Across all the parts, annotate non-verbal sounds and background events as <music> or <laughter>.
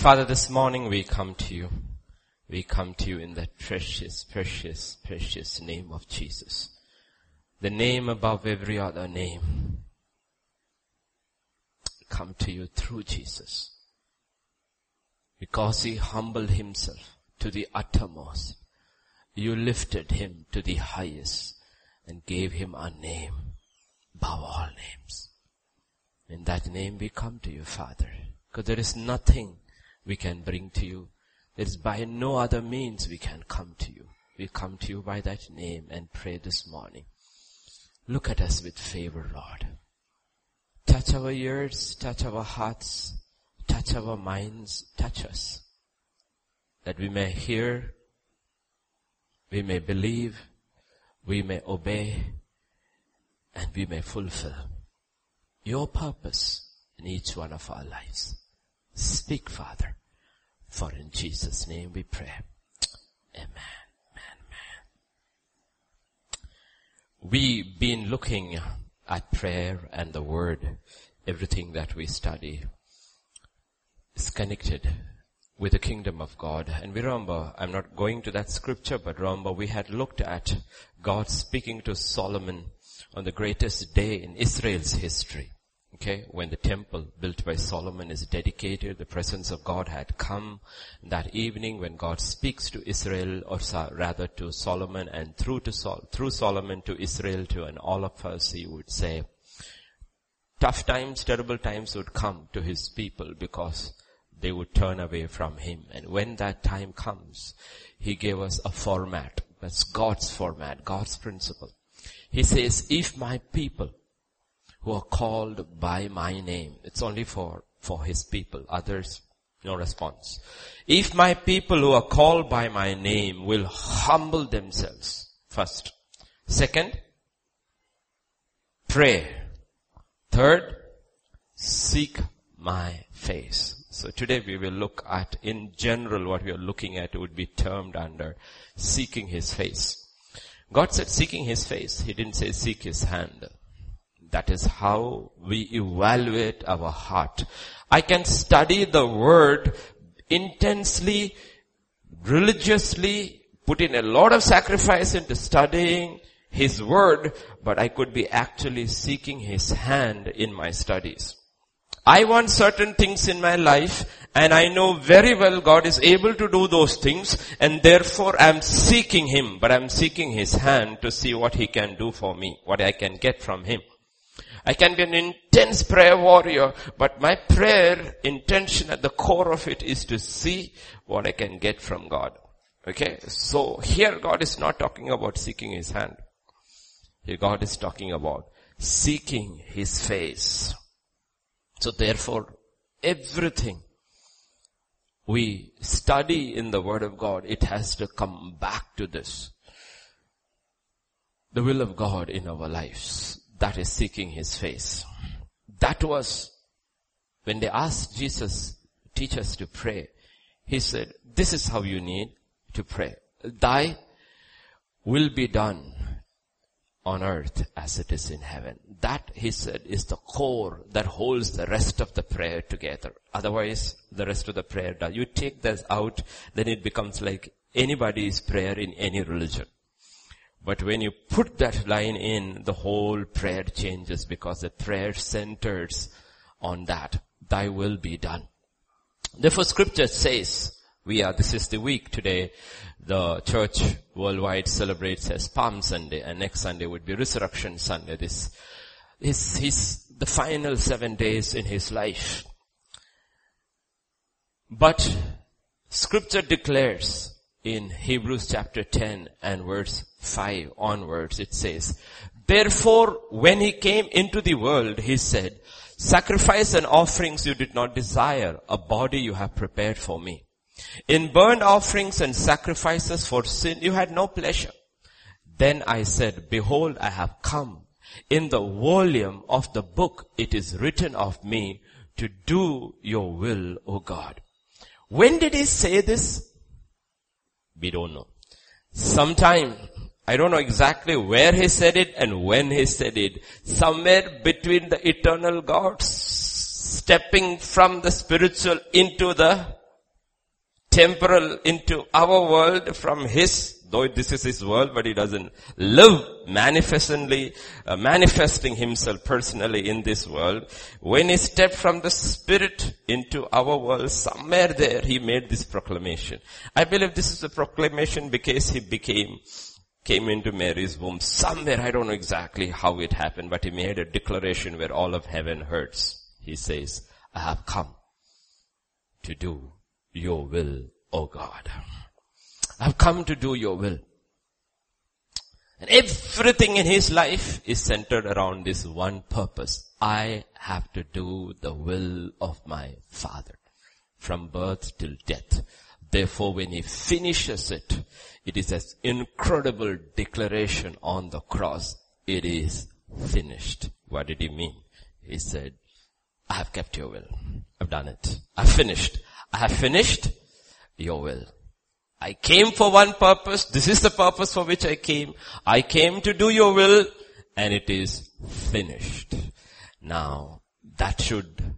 Father, this morning we come to you. We come to you in the precious, precious, precious name of Jesus. The name above every other name. Come to you through Jesus. Because he humbled himself to the uttermost. You lifted him to the highest and gave him a name above all names. In that name we come to you, Father. Because there is nothing we can bring to you. It's by no other means we can come to you. We come to you by that name and pray this morning. Look at us with favor, Lord. Touch our ears, touch our hearts, touch our minds, touch us. That we may hear, we may believe, we may obey, and we may fulfill your purpose in each one of our lives. Speak, Father, for in Jesus' name we pray. Amen. Amen. Amen. We've been looking at prayer and the word. Everything that we study is connected with the kingdom of God. And we remember, I'm not going to that scripture, but remember we had looked at God speaking to Solomon on the greatest day in Israel's history. Okay, when the temple built by Solomon is dedicated, the presence of God had come that evening when God speaks to Israel or rather to Solomon and through to Sol- through Solomon to Israel to and all of us, he would say, tough times, terrible times would come to his people because they would turn away from him. And when that time comes, he gave us a format. That's God's format, God's principle. He says, if my people who are called by my name, it's only for, for his people, others, no response. If my people who are called by my name will humble themselves, first. Second, pray. Third, seek my face. So today we will look at, in general, what we are looking at would be termed under seeking his face. God said seeking his face. He didn't say seek his hand. That is how we evaluate our heart. I can study the word intensely, religiously, put in a lot of sacrifice into studying his word, but I could be actually seeking his hand in my studies. I want certain things in my life and I know very well God is able to do those things and therefore I'm seeking Him, but I'm seeking His hand to see what He can do for me, what I can get from Him. I can be an intense prayer warrior, but my prayer intention at the core of it is to see what I can get from God. Okay? So here God is not talking about seeking His hand. Here God is talking about seeking His face. So therefore, everything we study in the Word of God, it has to come back to this. The will of God in our lives. That is seeking His face. That was when they asked Jesus, teach us to pray. He said, this is how you need to pray. Thy will be done on earth as it is in heaven. That, he said, is the core that holds the rest of the prayer together. Otherwise, the rest of the prayer does. You take this out, then it becomes like anybody's prayer in any religion. But when you put that line in, the whole prayer changes because the prayer centers on that. Thy will be done. Therefore scripture says, we are, this is the week today, the church worldwide celebrates as Palm Sunday and next Sunday would be Resurrection Sunday. This is his, the final seven days in his life. But scripture declares in Hebrews chapter 10 and verse 5 onwards, it says, Therefore, when he came into the world, he said, Sacrifice and offerings you did not desire, a body you have prepared for me. In burnt offerings and sacrifices for sin, you had no pleasure. Then I said, behold, I have come. In the volume of the book, it is written of me to do your will, O God. When did he say this? We don't know. Sometime, I don't know exactly where he said it and when he said it. Somewhere between the eternal gods, stepping from the spiritual into the temporal into our world from His though this is his world, but he doesn't live manifestly, uh, manifesting himself personally in this world. When he stepped from the spirit into our world, somewhere there he made this proclamation. I believe this is a proclamation because he became, came into Mary's womb somewhere, I don't know exactly how it happened, but he made a declaration where all of heaven hurts. He says, I have come to do your will, O God. I've come to do your will. And everything in his life is centered around this one purpose. I have to do the will of my father from birth till death. Therefore when he finishes it, it is an incredible declaration on the cross. It is finished. What did he mean? He said, I have kept your will. I've done it. I've finished. I have finished your will. I came for one purpose. This is the purpose for which I came. I came to do your will and it is finished. Now, that should,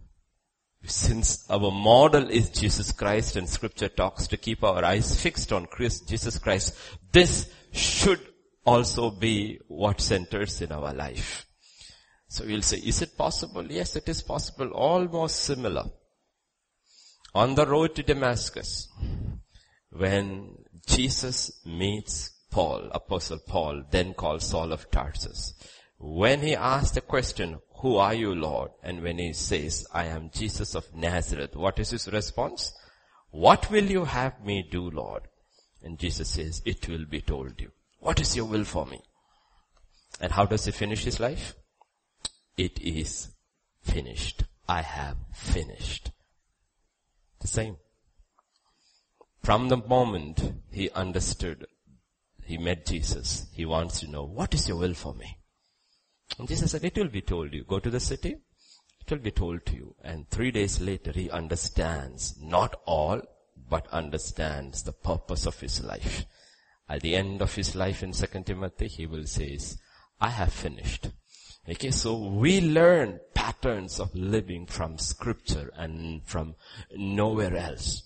since our model is Jesus Christ and scripture talks to keep our eyes fixed on Christ, Jesus Christ, this should also be what centers in our life. So we'll say, is it possible? Yes, it is possible. Almost similar. On the road to Damascus, when Jesus meets Paul, Apostle Paul, then called Saul of Tarsus, when he asked the question, who are you Lord? And when he says, I am Jesus of Nazareth, what is his response? What will you have me do, Lord? And Jesus says, it will be told you. What is your will for me? And how does he finish his life? It is finished. I have finished. The same. From the moment he understood, he met Jesus, he wants to know, what is your will for me? And Jesus said, it will be told you. Go to the city, it will be told to you. And three days later he understands, not all, but understands the purpose of his life. At the end of his life in 2 Timothy, he will say, I have finished. Okay, so we learn patterns of living from scripture and from nowhere else.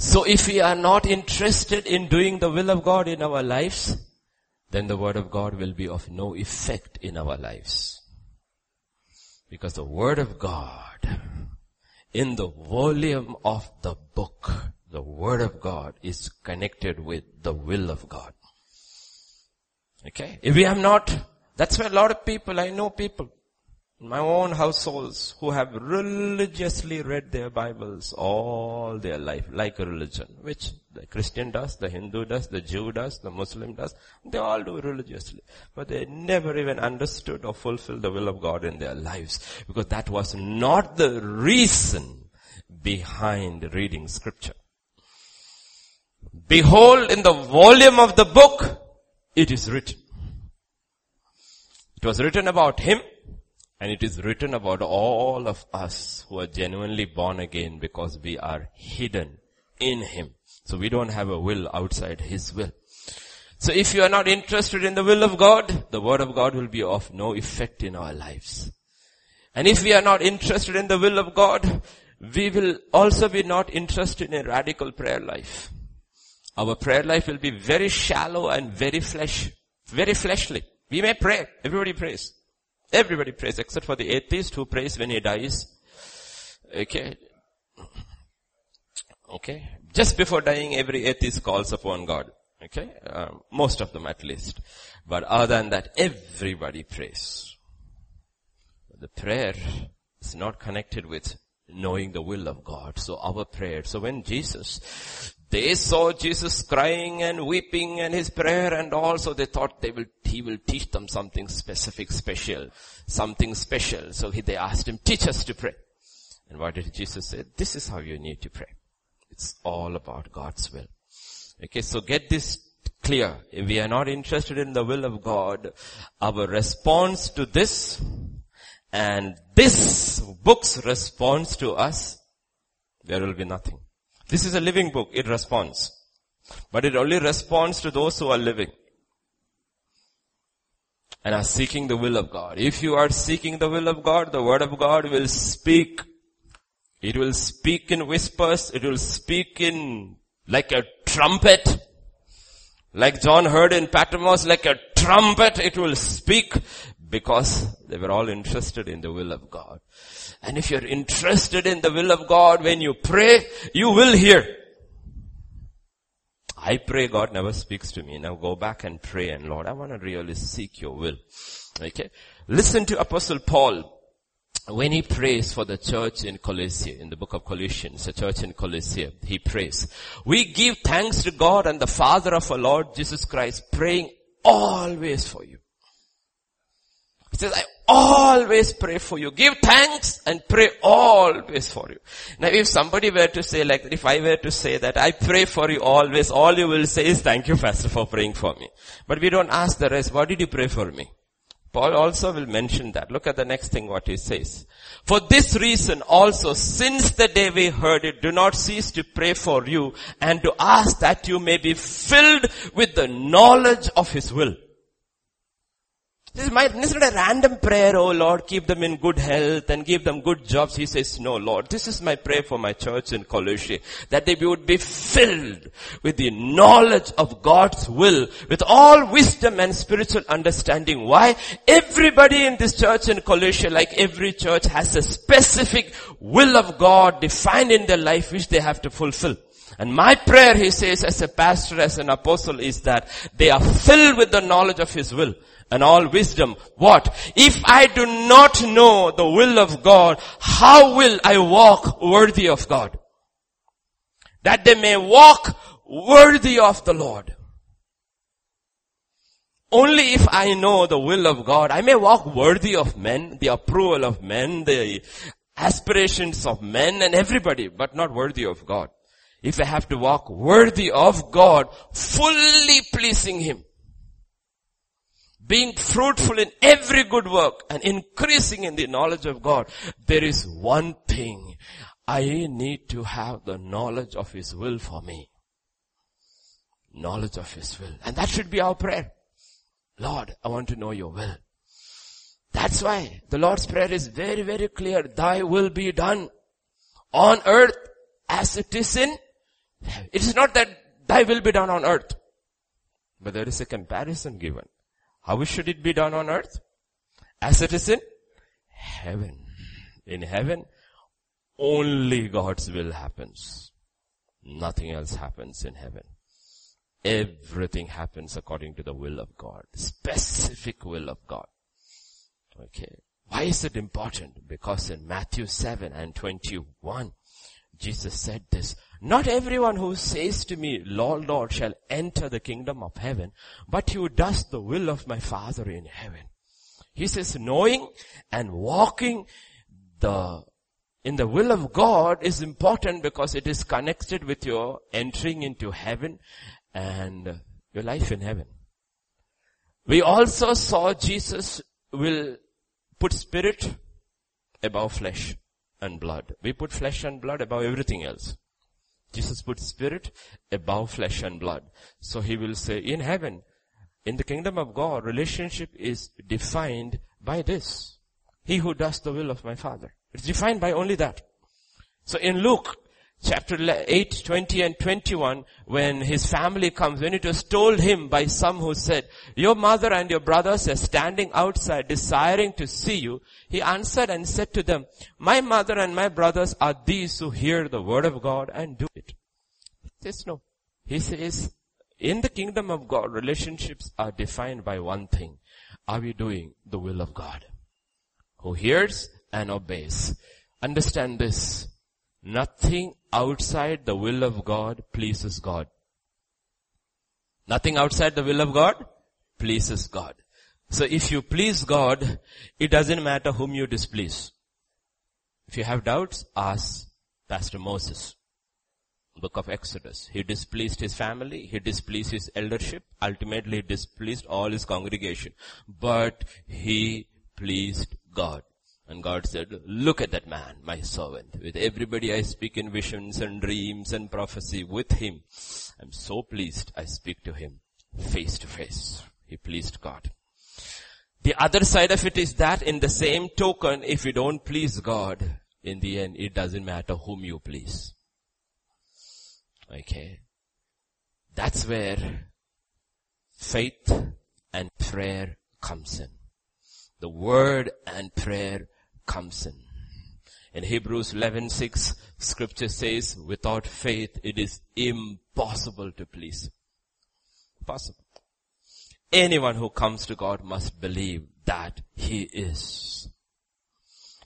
So if we are not interested in doing the will of God in our lives, then the word of God will be of no effect in our lives. Because the word of God, in the volume of the book, the word of God is connected with the will of God. Okay? If we have not, that's why a lot of people, I know people, my own households who have religiously read their Bibles all their life, like a religion, which the Christian does, the Hindu does, the Jew does, the Muslim does. They all do religiously. But they never even understood or fulfilled the will of God in their lives. Because that was not the reason behind reading scripture. Behold in the volume of the book, it is written. It was written about him and it is written about all of us who are genuinely born again because we are hidden in Him. So we don't have a will outside His will. So if you are not interested in the will of God, the word of God will be of no effect in our lives. And if we are not interested in the will of God, we will also be not interested in a radical prayer life. Our prayer life will be very shallow and very flesh, very fleshly. We may pray. Everybody prays. Everybody prays except for the atheist who prays when he dies. Okay. Okay. Just before dying, every atheist calls upon God. Okay. Um, most of them at least. But other than that, everybody prays. The prayer is not connected with knowing the will of God. So our prayer. So when Jesus they saw Jesus crying and weeping and his prayer and also they thought they will, he will teach them something specific, special, something special. So he, they asked him, teach us to pray. And what did Jesus say? This is how you need to pray. It's all about God's will. Okay, so get this clear. If we are not interested in the will of God, our response to this and this book's response to us, there will be nothing. This is a living book. It responds. But it only responds to those who are living. And are seeking the will of God. If you are seeking the will of God, the word of God will speak. It will speak in whispers. It will speak in like a trumpet. Like John heard in Patmos, like a trumpet, it will speak because they were all interested in the will of God. And if you're interested in the will of God, when you pray, you will hear. I pray God never speaks to me. Now go back and pray and Lord, I want to really seek your will. Okay. Listen to Apostle Paul when he prays for the church in Colossia, in the book of Colossians, the church in Colossia, he prays, we give thanks to God and the Father of our Lord Jesus Christ, praying always for you. He says, I always pray for you. Give thanks and pray always for you. Now if somebody were to say like, if I were to say that I pray for you always, all you will say is thank you pastor for praying for me. But we don't ask the rest, what did you pray for me? Paul also will mention that. Look at the next thing what he says. For this reason also, since the day we heard it, do not cease to pray for you and to ask that you may be filled with the knowledge of his will. This is, my, this is not a random prayer, oh Lord, keep them in good health and give them good jobs. He says, no Lord, this is my prayer for my church in Colossae, that they would be filled with the knowledge of God's will, with all wisdom and spiritual understanding. Why? Everybody in this church in Colossae, like every church, has a specific will of God defined in their life which they have to fulfill. And my prayer, he says, as a pastor, as an apostle, is that they are filled with the knowledge of His will and all wisdom. What? If I do not know the will of God, how will I walk worthy of God? That they may walk worthy of the Lord. Only if I know the will of God, I may walk worthy of men, the approval of men, the aspirations of men and everybody, but not worthy of God. If I have to walk worthy of God, fully pleasing Him, being fruitful in every good work and increasing in the knowledge of God, there is one thing. I need to have the knowledge of His will for me. Knowledge of His will. And that should be our prayer. Lord, I want to know your will. That's why the Lord's prayer is very, very clear. Thy will be done on earth as it is in It is not that thy will be done on earth. But there is a comparison given. How should it be done on earth? As it is in heaven. In heaven, only God's will happens. Nothing else happens in heaven. Everything happens according to the will of God. Specific will of God. Okay. Why is it important? Because in Matthew 7 and 21, Jesus said this, not everyone who says to me, Lord, Lord, shall enter the kingdom of heaven, but who does the will of my Father in heaven. He says knowing and walking the, in the will of God is important because it is connected with your entering into heaven and your life in heaven. We also saw Jesus will put spirit above flesh and blood. We put flesh and blood above everything else. Jesus put spirit above flesh and blood. So he will say, in heaven, in the kingdom of God, relationship is defined by this. He who does the will of my Father. It's defined by only that. So in Luke, chapter 8, 20 and 21, when his family comes, when it was told him by some who said, your mother and your brothers are standing outside desiring to see you, he answered and said to them, my mother and my brothers are these who hear the word of God and do it. He says no. He says, in the kingdom of God, relationships are defined by one thing. Are we doing the will of God? Who hears and obeys. Understand this. Nothing outside the will of God pleases God. Nothing outside the will of God pleases God. So if you please God, it doesn't matter whom you displease. If you have doubts, ask Pastor Moses. Book of Exodus. He displeased his family, he displeased his eldership, ultimately he displeased all his congregation. But he pleased God. And God said, look at that man, my servant. With everybody I speak in visions and dreams and prophecy with him. I'm so pleased I speak to him face to face. He pleased God. The other side of it is that in the same token, if you don't please God, in the end, it doesn't matter whom you please. Okay. That's where faith and prayer comes in. The word and prayer comes in. In Hebrews 11:6, scripture says, without faith it is impossible to please. Possible. Anyone who comes to God must believe that He is.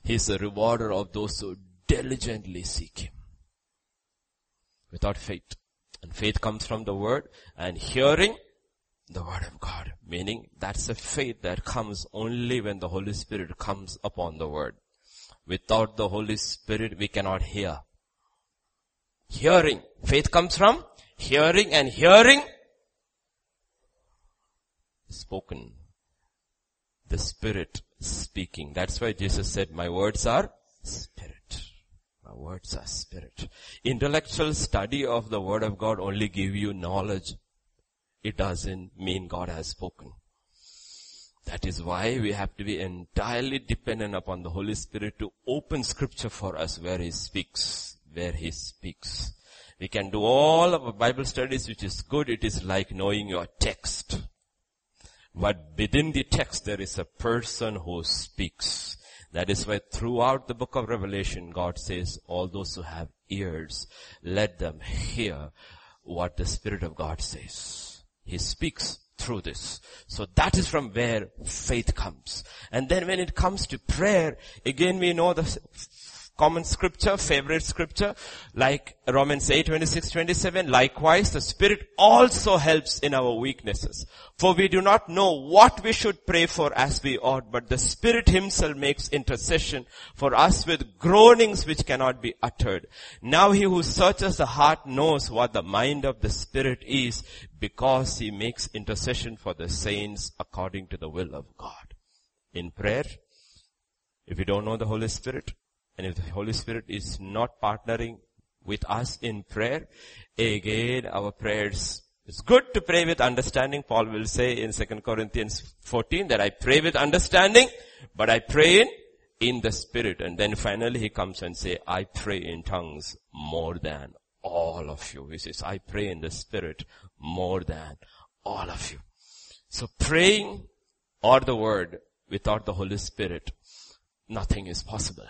He's a rewarder of those who diligently seek Him. Without faith. And faith comes from the Word and hearing the Word of God. Meaning that's a faith that comes only when the Holy Spirit comes upon the Word. Without the Holy Spirit we cannot hear. Hearing. Faith comes from hearing and hearing spoken. The Spirit speaking. That's why Jesus said, my words are Spirit. My words are Spirit. Intellectual study of the Word of God only give you knowledge. It doesn't mean God has spoken. That is why we have to be entirely dependent upon the Holy Spirit to open scripture for us where He speaks, where He speaks. We can do all of our Bible studies which is good. It is like knowing your text. But within the text there is a person who speaks. That is why throughout the book of Revelation God says, all those who have ears, let them hear what the Spirit of God says. He speaks through this. So that is from where faith comes. And then when it comes to prayer, again we know the common scripture, favorite scripture, like Romans 8, 26, 27. Likewise, the Spirit also helps in our weaknesses. For we do not know what we should pray for as we ought, but the Spirit Himself makes intercession for us with groanings which cannot be uttered. Now He who searches the heart knows what the mind of the Spirit is because He makes intercession for the saints according to the will of God. In prayer, if you don't know the Holy Spirit, and if the Holy Spirit is not partnering with us in prayer, again our prayers it's good to pray with understanding. Paul will say in 2 Corinthians 14 that I pray with understanding, but I pray in, in the spirit. And then finally he comes and say, I pray in tongues more than all of you. He says, I pray in the spirit more than all of you. So praying or the word without the Holy Spirit, nothing is possible.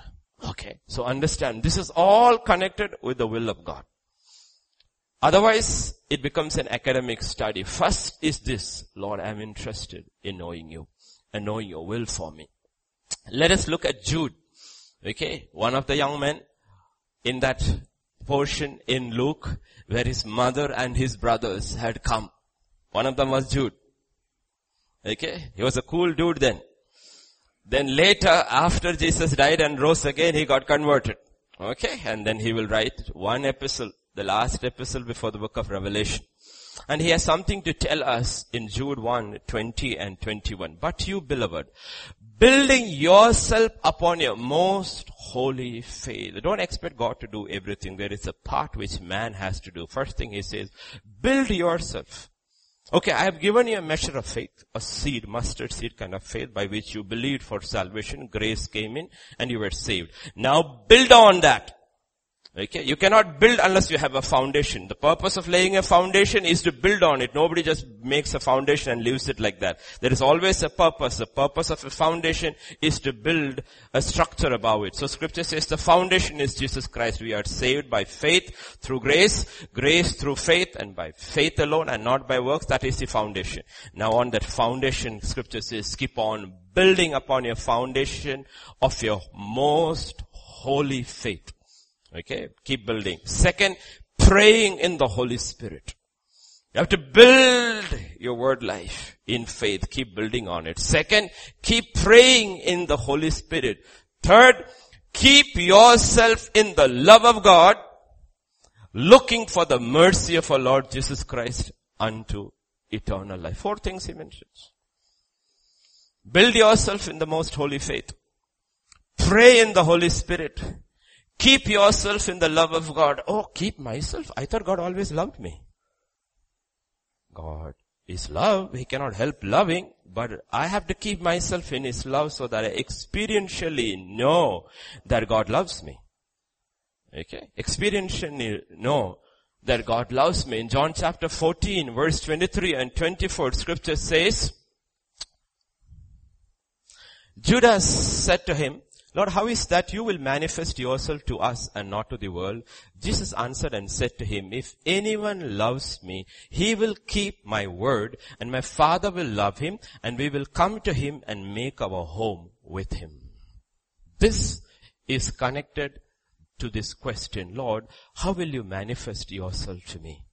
Okay. So understand, this is all connected with the will of God. Otherwise, it becomes an academic study. First is this, Lord, I'm interested in knowing you and knowing your will for me. Let us look at Jude. Okay. One of the young men in that portion in Luke where his mother and his brothers had come. One of them was Jude. Okay. He was a cool dude then. Then later, after Jesus died and rose again, he got converted. Okay, and then he will write one epistle, the last epistle before the book of Revelation. And he has something to tell us in Jude 1, 20 and 21. But you beloved, building yourself upon your most holy faith. Don't expect God to do everything. There is a part which man has to do. First thing he says, build yourself Okay, I have given you a measure of faith, a seed, mustard seed kind of faith by which you believed for salvation, grace came in and you were saved. Now build on that. Okay, you cannot build unless you have a foundation. The purpose of laying a foundation is to build on it. Nobody just makes a foundation and leaves it like that. There is always a purpose. The purpose of a foundation is to build a structure above it. So scripture says the foundation is Jesus Christ. We are saved by faith through grace, grace through faith and by faith alone and not by works. That is the foundation. Now on that foundation, scripture says keep on building upon your foundation of your most holy faith. Okay, keep building. Second, praying in the Holy Spirit. You have to build your word life in faith. Keep building on it. Second, keep praying in the Holy Spirit. Third, keep yourself in the love of God, looking for the mercy of our Lord Jesus Christ unto eternal life. Four things he mentions. Build yourself in the most holy faith. Pray in the Holy Spirit. Keep yourself in the love of God. Oh, keep myself. I thought God always loved me. God is love. He cannot help loving, but I have to keep myself in His love so that I experientially know that God loves me. Okay? Experientially know that God loves me. In John chapter 14 verse 23 and 24 scripture says, Judas said to him, Lord, how is that you will manifest yourself to us and not to the world? Jesus answered and said to him, if anyone loves me, he will keep my word and my father will love him and we will come to him and make our home with him. This is connected to this question, Lord, how will you manifest yourself to me?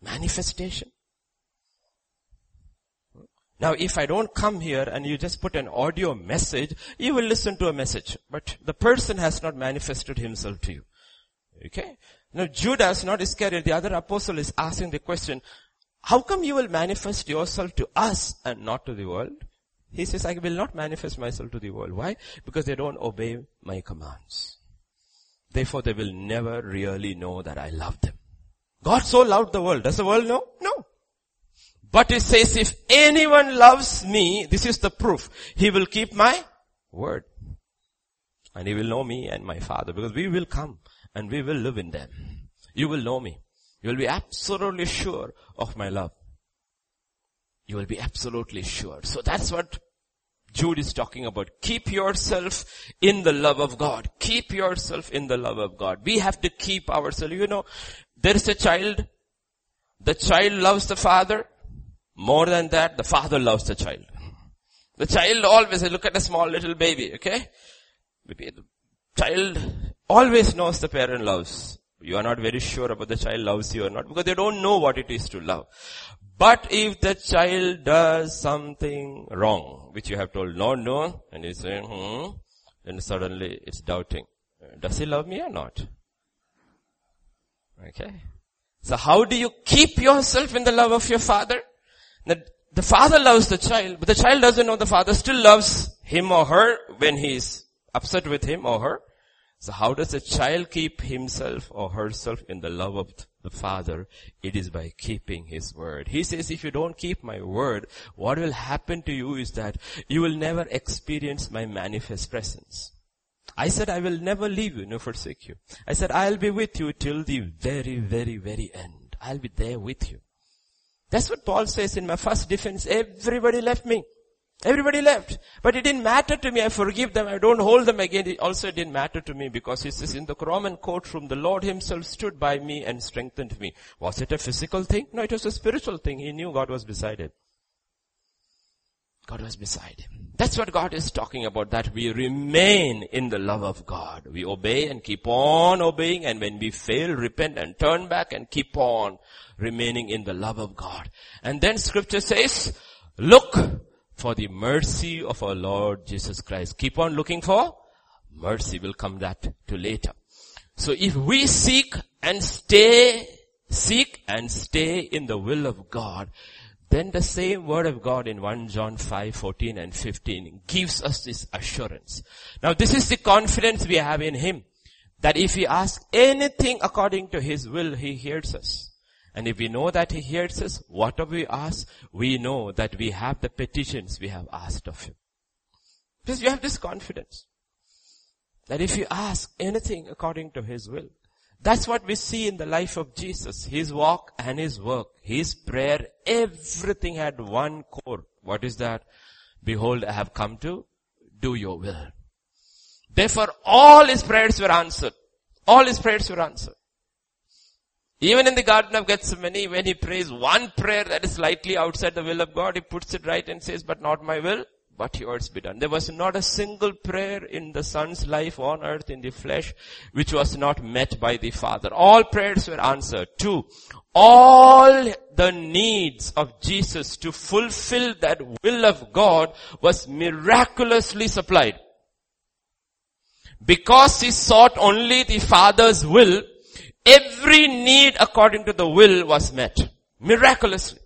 Manifestation. Now if I don't come here and you just put an audio message, you will listen to a message. But the person has not manifested himself to you. Okay? Now Judas, not Iscariot, the other apostle is asking the question, how come you will manifest yourself to us and not to the world? He says, I will not manifest myself to the world. Why? Because they don't obey my commands. Therefore they will never really know that I love them. God so loved the world. Does the world know? No. But it says, if anyone loves me, this is the proof. He will keep my word. And he will know me and my father because we will come and we will live in them. You will know me. You will be absolutely sure of my love. You will be absolutely sure. So that's what Jude is talking about. Keep yourself in the love of God. Keep yourself in the love of God. We have to keep ourselves. You know, there is a child. The child loves the father. More than that, the father loves the child. The child always, look at a small little baby, okay? The child always knows the parent loves. You are not very sure about the child loves you or not because they don't know what it is to love. But if the child does something wrong, which you have told no, no, and he's saying, hmm, then suddenly it's doubting. Does he love me or not? Okay. So how do you keep yourself in the love of your father? That the father loves the child, but the child doesn't know the father still loves him or her when he is upset with him or her. So how does a child keep himself or herself in the love of the father? It is by keeping his word. He says, if you don't keep my word, what will happen to you is that you will never experience my manifest presence. I said, I will never leave you nor forsake you. I said, I'll be with you till the very, very, very end. I'll be there with you. That's what Paul says in my first defense. Everybody left me. Everybody left. But it didn't matter to me. I forgive them. I don't hold them again. It also didn't matter to me because he says in the Roman courtroom, the Lord himself stood by me and strengthened me. Was it a physical thing? No, it was a spiritual thing. He knew God was beside him. God was beside him. That's what God is talking about, that we remain in the love of God. We obey and keep on obeying and when we fail, repent and turn back and keep on remaining in the love of God. And then scripture says, look for the mercy of our Lord Jesus Christ. Keep on looking for mercy. We'll come that to later. So if we seek and stay, seek and stay in the will of God, then the same word of God in 1 John 5, 14 and 15 gives us this assurance. Now this is the confidence we have in Him. That if we ask anything according to His will, He hears us. And if we know that He hears us, whatever we ask, we know that we have the petitions we have asked of Him. Because you have this confidence. That if you ask anything according to His will, that's what we see in the life of Jesus. His walk and His work, His prayer, everything had one core. What is that? Behold, I have come to do your will. Therefore, all His prayers were answered. All His prayers were answered. Even in the Garden of Gethsemane, when he prays one prayer that is slightly outside the will of God, he puts it right and says, but not my will, but yours be done. There was not a single prayer in the son's life on earth in the flesh which was not met by the father. All prayers were answered. Two, all the needs of Jesus to fulfill that will of God was miraculously supplied. Because he sought only the father's will, Every need according to the will was met. Miraculously.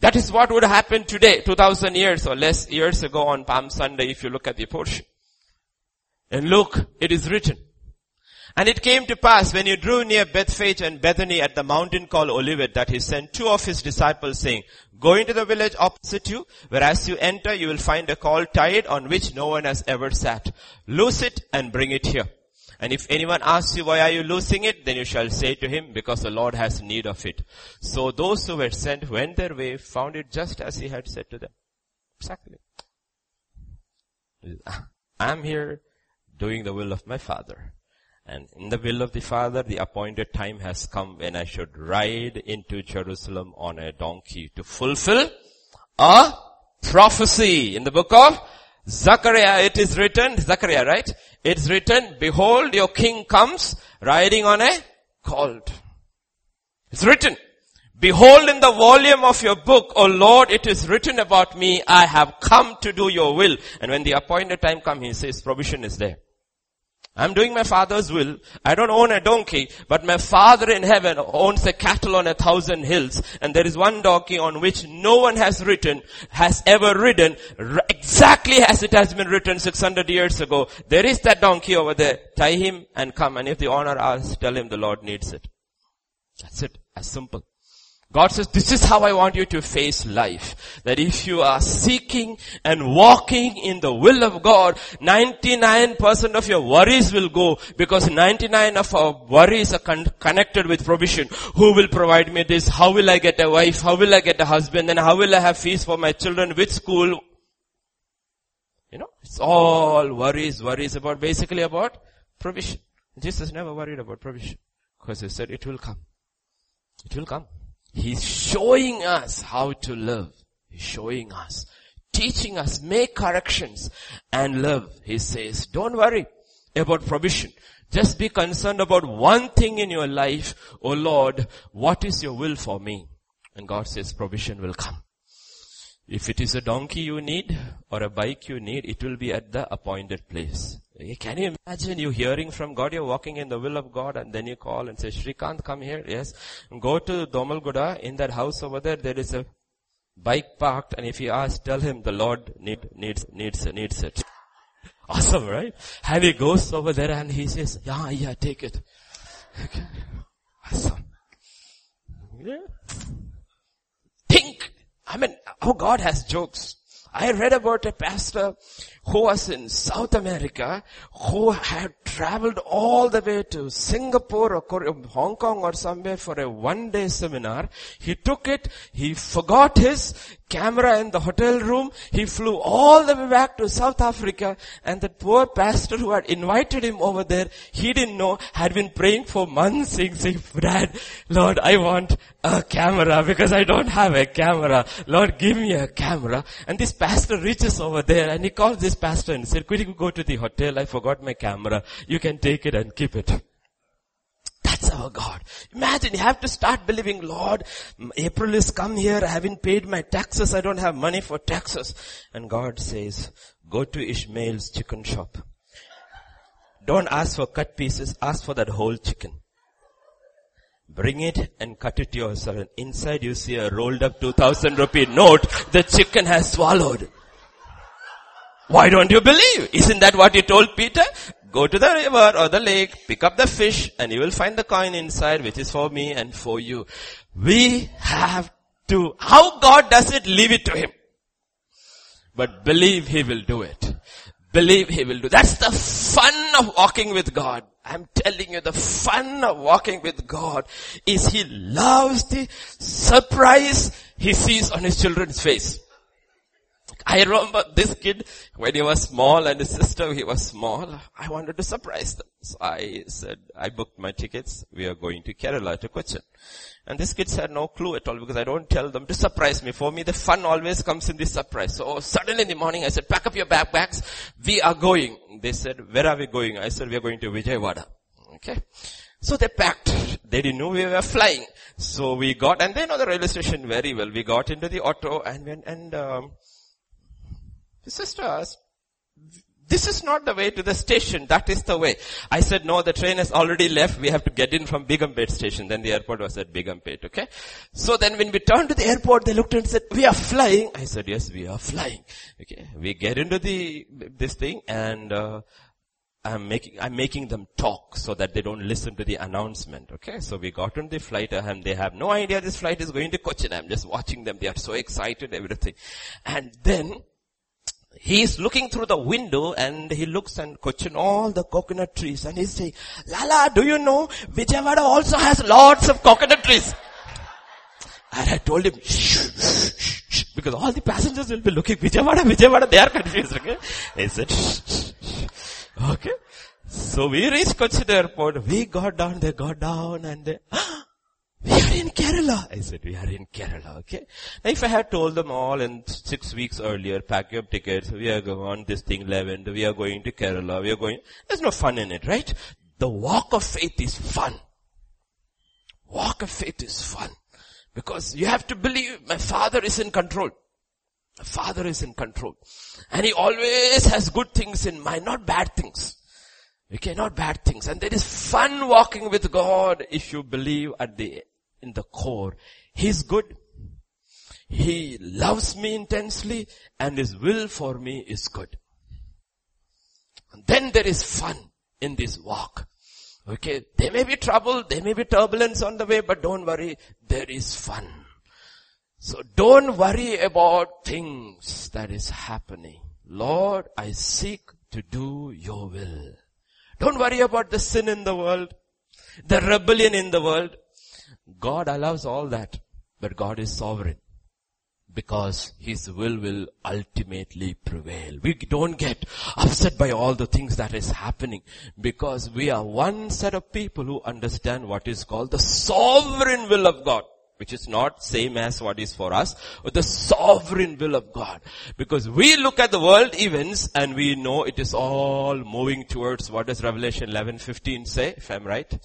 That is what would happen today, 2000 years or less years ago on Palm Sunday if you look at the portion. And look, it is written. And it came to pass when he drew near Bethphage and Bethany at the mountain called Olivet that he sent two of his disciples saying, Go into the village opposite you, where as you enter you will find a colt tied on which no one has ever sat. Loose it and bring it here. And if anyone asks you why are you losing it, then you shall say to him, because the Lord has need of it. So those who were sent went their way, found it just as he had said to them. Exactly. I'm here doing the will of my Father. And in the will of the Father, the appointed time has come when I should ride into Jerusalem on a donkey to fulfill a prophecy. In the book of Zechariah, it is written, Zechariah, right? It's written, behold, your king comes riding on a colt. It's written. Behold in the volume of your book, O Lord, it is written about me, I have come to do your will. And when the appointed time comes, he says, provision is there. I'm doing my father's will. I don't own a donkey, but my father in heaven owns a cattle on a thousand hills. And there is one donkey on which no one has written, has ever ridden, exactly as it has been written 600 years ago. There is that donkey over there. Tie him and come. And if the owner asks, tell him the Lord needs it. That's it. As simple. God says, this is how I want you to face life. That if you are seeking and walking in the will of God, 99% of your worries will go because 99 of our worries are con- connected with provision. Who will provide me this? How will I get a wife? How will I get a husband? And how will I have fees for my children? Which school? You know, it's all worries, worries about, basically about provision. Jesus never worried about provision because he said it will come. It will come. He's showing us how to live. He's showing us, teaching us, make corrections and live. He says, don't worry about provision. Just be concerned about one thing in your life. Oh Lord, what is your will for me? And God says provision will come. If it is a donkey you need or a bike you need, it will be at the appointed place. Can you imagine you hearing from God? You're walking in the will of God and then you call and say, Shrikant, come here. Yes. Go to Domalguda. In that house over there, there is a bike parked and if you ask, tell him the Lord need, needs, needs, needs it. <laughs> Awesome, right? And he goes over there and he says, yeah, yeah, take it. Okay. Awesome. Yeah. Think. I mean, oh God has jokes. I read about a pastor who was in South America, who had traveled all the way to Singapore or Hong Kong or somewhere for a one day seminar. He took it, he forgot his camera in the hotel room. He flew all the way back to South Africa and that poor pastor who had invited him over there, he didn't know, had been praying for months saying, saying, Dad, Lord, I want a camera because I don't have a camera. Lord, give me a camera. And this pastor reaches over there and he calls this pastor and said, you go to the hotel? I forgot my camera. You can take it and keep it. That's our God. Imagine you have to start believing, Lord, April is come here, I haven't paid my taxes, I don't have money for taxes. And God says, go to Ishmael's chicken shop. Don't ask for cut pieces, ask for that whole chicken. Bring it and cut it yourself. And inside you see a rolled up 2000 rupee note the chicken has swallowed. Why don't you believe? Isn't that what he told Peter? Go to the river or the lake, pick up the fish and you will find the coin inside which is for me and for you. We have to, how God does it? Leave it to Him. But believe He will do it. Believe He will do. That's the fun of walking with God. I'm telling you the fun of walking with God is He loves the surprise He sees on His children's face. I remember this kid when he was small and his sister, he was small. I wanted to surprise them. So I said, I booked my tickets. We are going to Kerala to Cochin. And this kids had no clue at all because I don't tell them to surprise me. For me, the fun always comes in this surprise. So suddenly in the morning I said, pack up your backpacks. We are going. They said, where are we going? I said, we are going to Vijayawada. Okay. So they packed. They didn't know we were flying. So we got, and they know the railway station very well. We got into the auto and went, and um, the sister asked, this is not the way to the station. That is the way. I said, no, the train has already left. We have to get in from Begumpet station. Then the airport was at Begumpet, okay? So then when we turned to the airport, they looked and said, we are flying. I said, yes, we are flying. Okay. We get into the, this thing and, uh, I'm making, I'm making them talk so that they don't listen to the announcement. Okay. So we got on the flight and they have no idea this flight is going to Cochin. I'm just watching them. They are so excited, everything. And then he's looking through the window and he looks and Cochin all the coconut trees and he's saying, Lala, do you know Vijayawada also has lots of coconut trees? And I told him, shh, shh, shh, because all the passengers will be looking, Vijayawada, Vijayawada, they are confused, okay? He said, shh. Okay. So we reached Cochin airport, we got down, they got down and they, we are in Kerala. I said, we are in Kerala, okay? Now if I had told them all in six weeks earlier, pack your tickets, we are going on this thing 11, we are going to Kerala, we are going, there's no fun in it, right? The walk of faith is fun. Walk of faith is fun. Because you have to believe my father is in control. My father is in control. And he always has good things in mind, not bad things. Okay, not bad things. And there is fun walking with God if you believe at the, in the core. He's good. He loves me intensely and His will for me is good. And then there is fun in this walk. Okay, there may be trouble, there may be turbulence on the way, but don't worry, there is fun. So don't worry about things that is happening. Lord, I seek to do your will. Don't worry about the sin in the world, the rebellion in the world. God allows all that, but God is sovereign because his will will ultimately prevail. We don't get upset by all the things that is happening because we are one set of people who understand what is called the sovereign will of God which is not same as what is for us, but the sovereign will of God. Because we look at the world events and we know it is all moving towards what does Revelation 11, 15 say, if I'm right?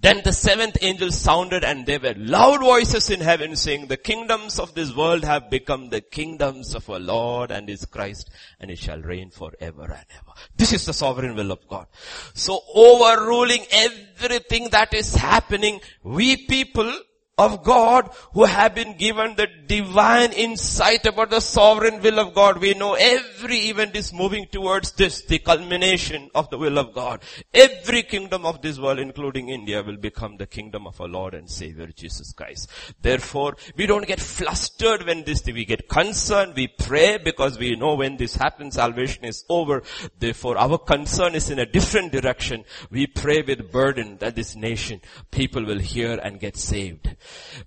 Then the seventh angel sounded and there were loud voices in heaven saying, the kingdoms of this world have become the kingdoms of our Lord and his Christ and it shall reign forever and ever. This is the sovereign will of God. So overruling everything that is happening, we people of God who have been given the divine insight about the sovereign will of God. We know every event is moving towards this, the culmination of the will of God. Every kingdom of this world, including India, will become the kingdom of our Lord and Savior Jesus Christ. Therefore, we don't get flustered when this, we get concerned, we pray because we know when this happens, salvation is over. Therefore, our concern is in a different direction. We pray with burden that this nation, people will hear and get saved.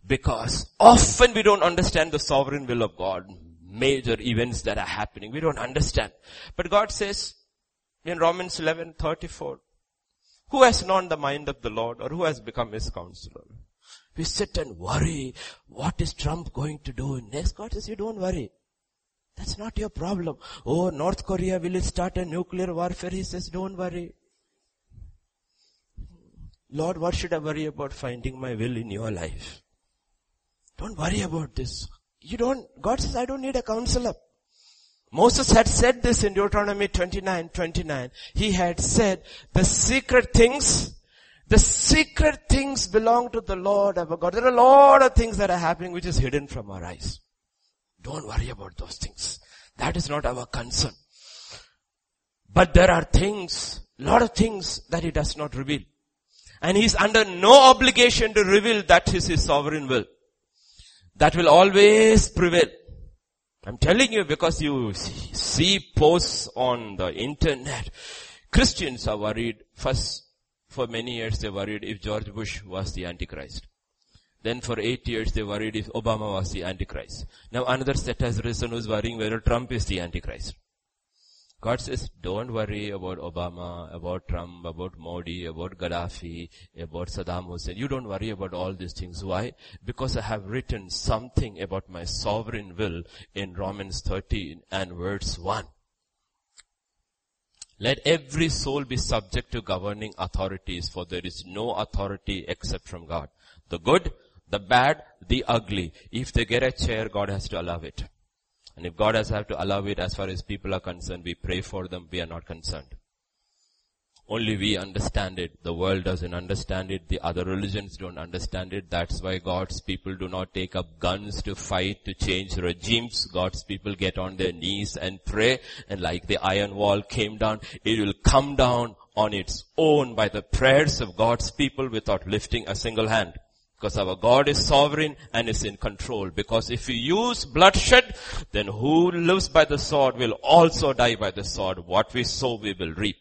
Because often we don't understand the sovereign will of God. Major events that are happening. We don't understand. But God says in Romans 11, 34, who has known the mind of the Lord or who has become his counselor? We sit and worry. What is Trump going to do next? God says, you don't worry. That's not your problem. Oh, North Korea will start a nuclear warfare? He says, don't worry. Lord, what should I worry about finding my will in your life? Don't worry about this. You don't, God says, I don't need a counselor. Moses had said this in Deuteronomy 29, 29. He had said, the secret things, the secret things belong to the Lord our God. There are a lot of things that are happening which is hidden from our eyes. Don't worry about those things. That is not our concern. But there are things, lot of things that he does not reveal. And he's under no obligation to reveal that is his sovereign will. That will always prevail. I'm telling you because you see posts on the internet. Christians are worried. First, for many years they worried if George Bush was the Antichrist. Then for eight years they worried if Obama was the Antichrist. Now another set has risen who's worrying whether Trump is the Antichrist. God says, don't worry about Obama, about Trump, about Modi, about Gaddafi, about Saddam Hussein. You don't worry about all these things. Why? Because I have written something about my sovereign will in Romans 13 and verse 1. Let every soul be subject to governing authorities, for there is no authority except from God. The good, the bad, the ugly. If they get a chair, God has to allow it. And if God has to allow it as far as people are concerned, we pray for them, we are not concerned. Only we understand it. The world doesn't understand it. The other religions don't understand it. That's why God's people do not take up guns to fight, to change regimes. God's people get on their knees and pray. And like the iron wall came down, it will come down on its own by the prayers of God's people without lifting a single hand. Because our God is sovereign and is in control. Because if we use bloodshed, then who lives by the sword will also die by the sword. What we sow we will reap.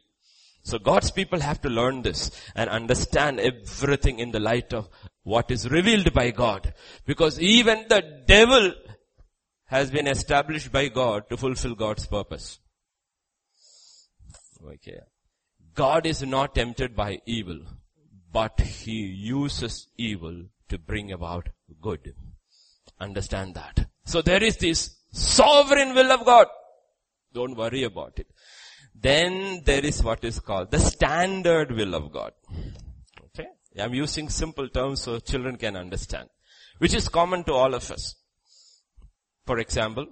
So God's people have to learn this and understand everything in the light of what is revealed by God. Because even the devil has been established by God to fulfill God's purpose. Okay. God is not tempted by evil, but he uses evil to bring about good. Understand that. So there is this sovereign will of God. Don't worry about it. Then there is what is called the standard will of God. Okay? I'm using simple terms so children can understand. Which is common to all of us. For example,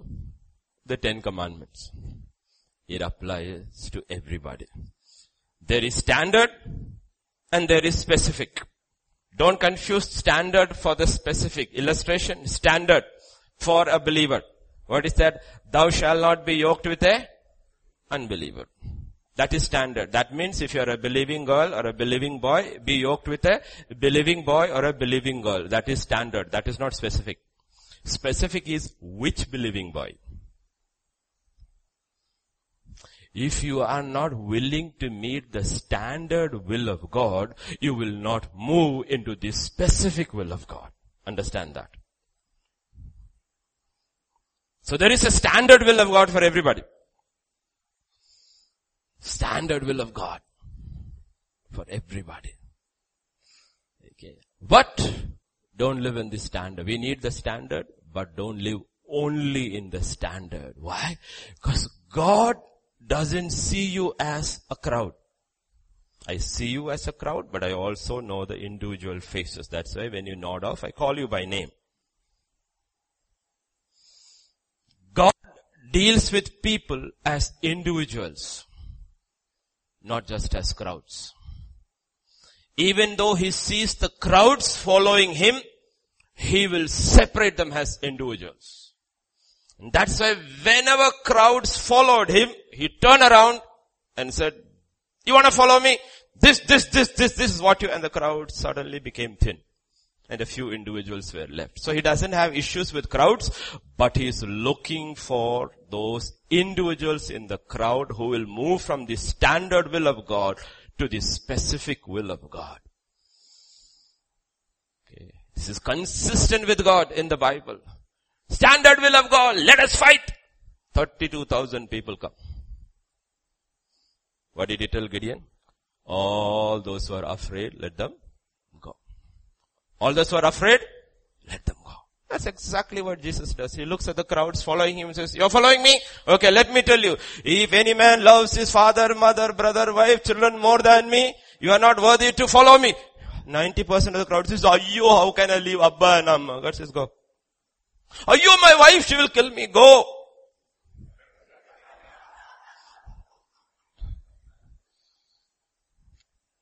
the Ten Commandments. It applies to everybody. There is standard and there is specific. Don't confuse standard for the specific. Illustration, standard for a believer. What is that? Thou shalt not be yoked with a unbeliever. That is standard. That means if you are a believing girl or a believing boy, be yoked with a believing boy or a believing girl. That is standard. That is not specific. Specific is which believing boy. If you are not willing to meet the standard will of God, you will not move into the specific will of God. Understand that. So there is a standard will of God for everybody. Standard will of God for everybody. Okay. But don't live in the standard. We need the standard, but don't live only in the standard. Why? Because God doesn't see you as a crowd. I see you as a crowd, but I also know the individual faces. That's why when you nod off, I call you by name. God deals with people as individuals not just as crowds. Even though he sees the crowds following him, he will separate them as individuals. That's why whenever crowds followed him, he turned around and said, you want to follow me? This, this, this, this, this is what you, and the crowd suddenly became thin. And a few individuals were left. So he doesn't have issues with crowds, but he is looking for those individuals in the crowd who will move from the standard will of God to the specific will of God. Okay. This is consistent with God in the Bible. Standard will of God, let us fight. 32,000 people come. What did he tell Gideon? All those who are afraid, let them go. All those who are afraid, let them go. That's exactly what Jesus does. He looks at the crowds following him and says, you're following me? Okay, let me tell you. If any man loves his father, mother, brother, wife, children more than me, you are not worthy to follow me. 90% of the crowd says, are you, how can I leave Abba and Amma? God says, go. Are you my wife? She will kill me. Go.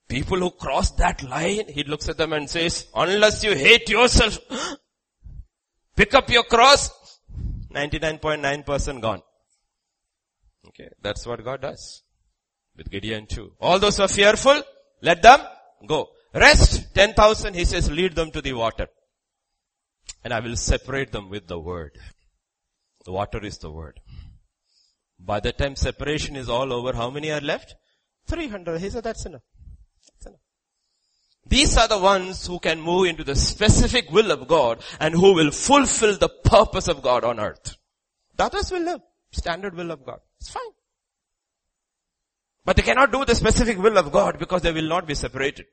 People who cross that line, he looks at them and says, unless you hate yourself, <gasps> Pick up your cross, 99.9% gone. Okay, that's what God does. With Gideon too. All those who are fearful, let them go. Rest, 10,000, he says, lead them to the water. And I will separate them with the word. The water is the word. By the time separation is all over, how many are left? 300. He said, that's enough. That's enough. These are the ones who can move into the specific will of God and who will fulfill the purpose of God on earth. The others will live. Standard will of God. It's fine. But they cannot do the specific will of God because they will not be separated.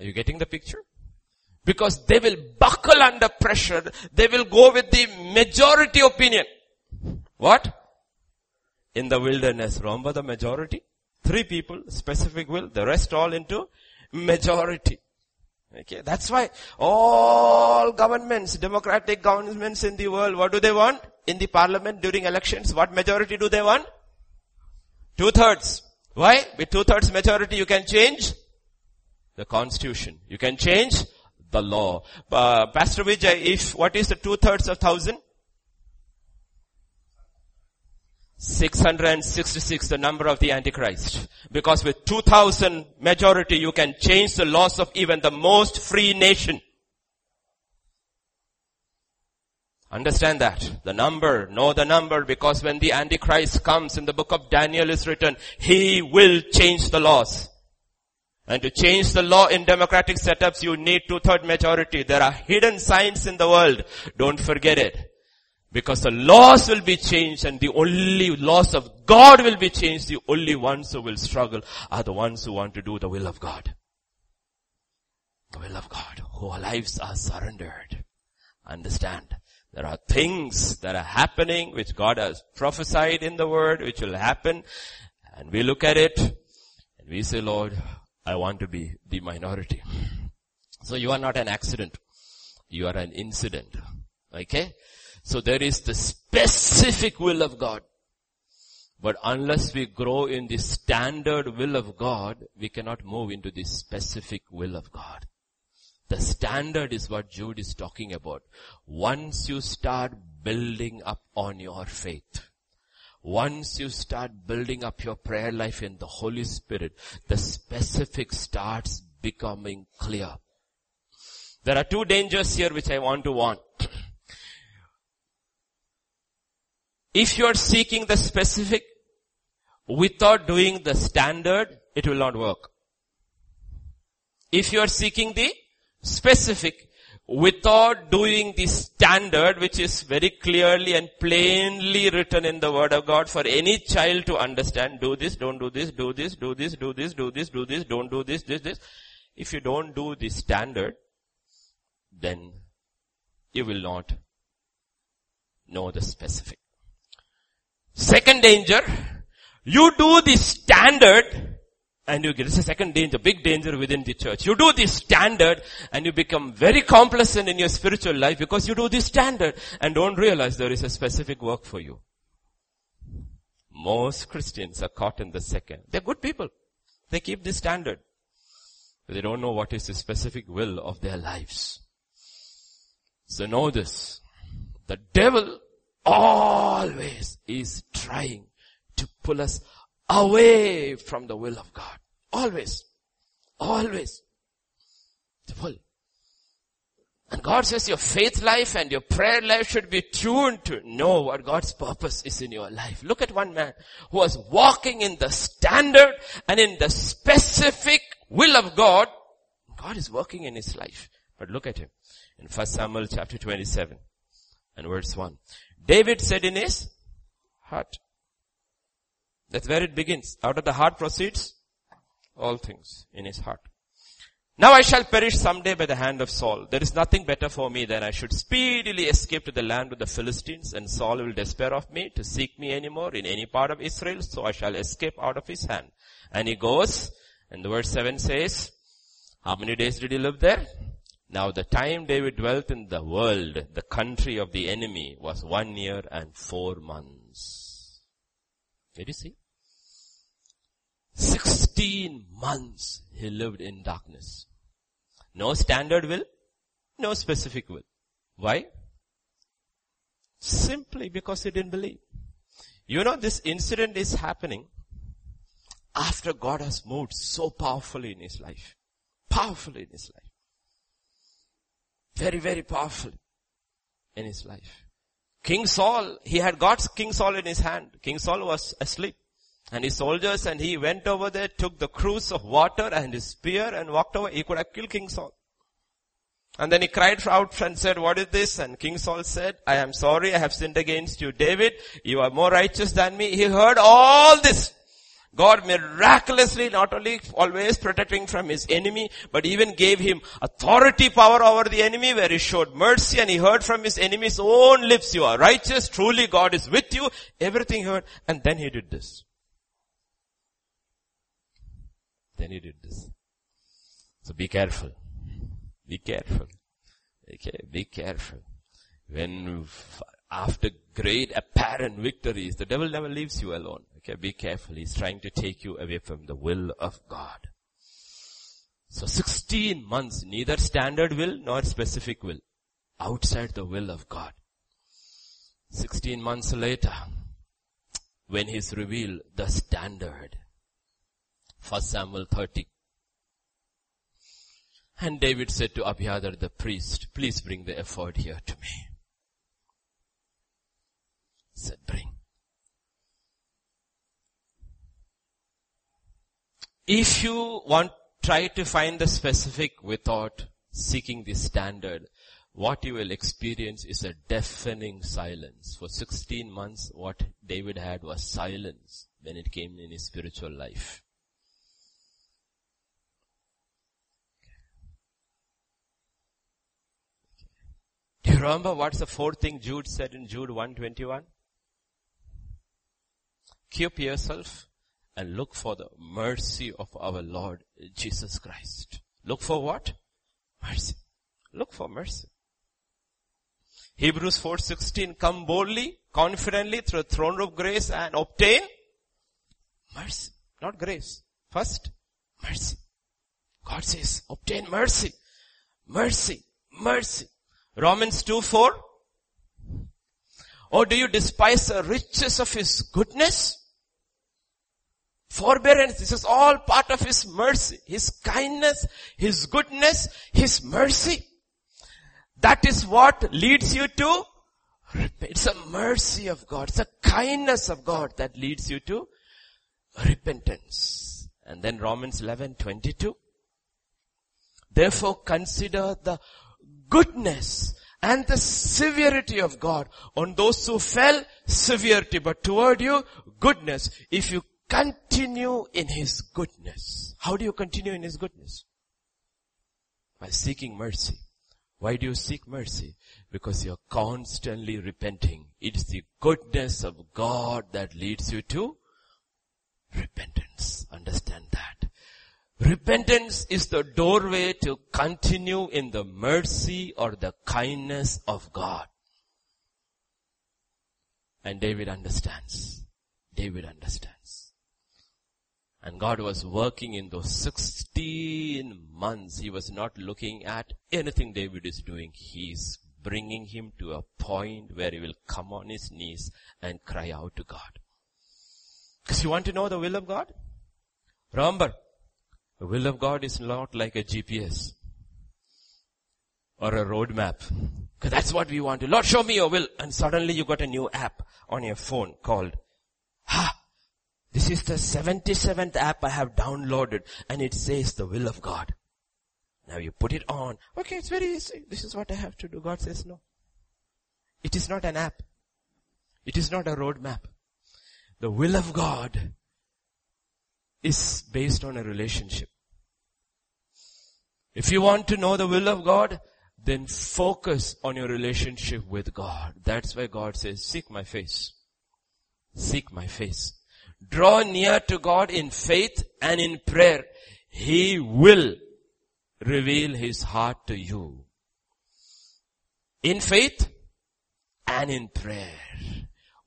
Are you getting the picture? Because they will buckle under pressure. They will go with the majority opinion. What? In the wilderness. Remember the majority? Three people, specific will, the rest all into majority. Okay, that's why all governments, democratic governments in the world, what do they want? In the parliament during elections, what majority do they want? Two thirds. Why? With two thirds majority you can change the constitution. You can change the law. Uh, Pastor Vijay, if, what is the two thirds of thousand? 666, the number of the Antichrist. Because with 2000 majority, you can change the laws of even the most free nation. Understand that. The number, know the number, because when the Antichrist comes in the book of Daniel is written, he will change the laws. And to change the law in democratic setups, you need two-third majority. There are hidden signs in the world. Don't forget it. Because the laws will be changed and the only laws of God will be changed. The only ones who will struggle are the ones who want to do the will of God. The will of God, whose lives are surrendered. Understand. There are things that are happening which God has prophesied in the word which will happen and we look at it and we say, Lord, I want to be the minority. <laughs> So you are not an accident. You are an incident. Okay? So there is the specific will of God. But unless we grow in the standard will of God, we cannot move into the specific will of God. The standard is what Jude is talking about. Once you start building up on your faith, once you start building up your prayer life in the Holy Spirit, the specific starts becoming clear. There are two dangers here which I want to warn. If you are seeking the specific without doing the standard, it will not work. If you are seeking the specific without doing the standard which is very clearly and plainly written in the word of God for any child to understand, do this, don't do this, do this, do this, do this, do this, do this, don't do this, this, this. If you don't do the standard, then you will not know the specific. Second danger, you do the standard and you get, it's a second danger, big danger within the church. You do the standard and you become very complacent in your spiritual life because you do the standard and don't realize there is a specific work for you. Most Christians are caught in the second. They're good people. They keep the standard. But they don't know what is the specific will of their lives. So know this. The devil always is trying to pull us away from the will of God. Always. Always. To pull. And God says your faith life and your prayer life should be tuned to know what God's purpose is in your life. Look at one man who was walking in the standard and in the specific will of God. God is working in his life. But look at him in 1 Samuel chapter 27 and verse 1. David said in his heart. That's where it begins. Out of the heart proceeds all things in his heart. Now I shall perish someday by the hand of Saul. There is nothing better for me than I should speedily escape to the land of the Philistines and Saul will despair of me to seek me anymore in any part of Israel, so I shall escape out of his hand. And he goes, and the verse 7 says, how many days did he live there? Now the time David dwelt in the world, the country of the enemy, was one year and four months. Did you see? Sixteen months he lived in darkness. No standard will, no specific will. Why? Simply because he didn't believe. You know this incident is happening after God has moved so powerfully in his life. Powerfully in his life. Very, very powerfully in his life. King Saul, he had God's King Saul in his hand. King Saul was asleep. And his soldiers and he went over there, took the cruse of water and his spear and walked over. He could have killed King Saul. And then he cried out and said, what is this? And King Saul said, I am sorry, I have sinned against you. David, you are more righteous than me. He heard all this. God miraculously not only always protecting from his enemy, but even gave him authority power over the enemy where he showed mercy and he heard from his enemy's own lips, you are righteous, truly God is with you, everything heard, and then he did this. Then he did this. So be careful. Be careful. Okay, be careful. When after great apparent victories, the devil never leaves you alone. Okay, be careful. He's trying to take you away from the will of God. So 16 months, neither standard will nor specific will. Outside the will of God. 16 months later, when he's revealed the standard. 1 Samuel 30. And David said to Abiathar the priest, please bring the ephod here to me. He said, bring. If you want, try to find the specific without seeking the standard, what you will experience is a deafening silence. For 16 months, what David had was silence when it came in his spiritual life. Do you remember what's the fourth thing Jude said in Jude 121? Keep yourself and look for the mercy of our Lord Jesus Christ. Look for what? Mercy. Look for mercy. Hebrews 4:16 come boldly, confidently through the throne of grace and obtain mercy, not grace. First, mercy. God says, obtain mercy, mercy, mercy. Romans 2 4. Or do you despise the riches of His goodness? Forbearance, this is all part of His mercy, His kindness, His goodness, His mercy. That is what leads you to It's a mercy of God. It's a kindness of God that leads you to repentance. And then Romans 11, 22. Therefore consider the goodness and the severity of God on those who fell severity, but toward you goodness. If you continue in His goodness. How do you continue in His goodness? By seeking mercy. Why do you seek mercy? Because you're constantly repenting. It's the goodness of God that leads you to repentance. Understand. Repentance is the doorway to continue in the mercy or the kindness of God. And David understands. David understands. And God was working in those 16 months. He was not looking at anything David is doing. He's bringing him to a point where he will come on his knees and cry out to God. Because you want to know the will of God? Remember, the will of God is not like a GPS or a road map. Because that's what we want to. Lord, show me your will. And suddenly you got a new app on your phone called, ha, this is the 77th app I have downloaded and it says the will of God. Now you put it on. Okay, it's very easy. This is what I have to do. God says no. It is not an app. It is not a road map. The will of God is based on a relationship. If you want to know the will of God, then focus on your relationship with God. That's why God says, seek my face. Seek my face. Draw near to God in faith and in prayer. He will reveal His heart to you. In faith and in prayer.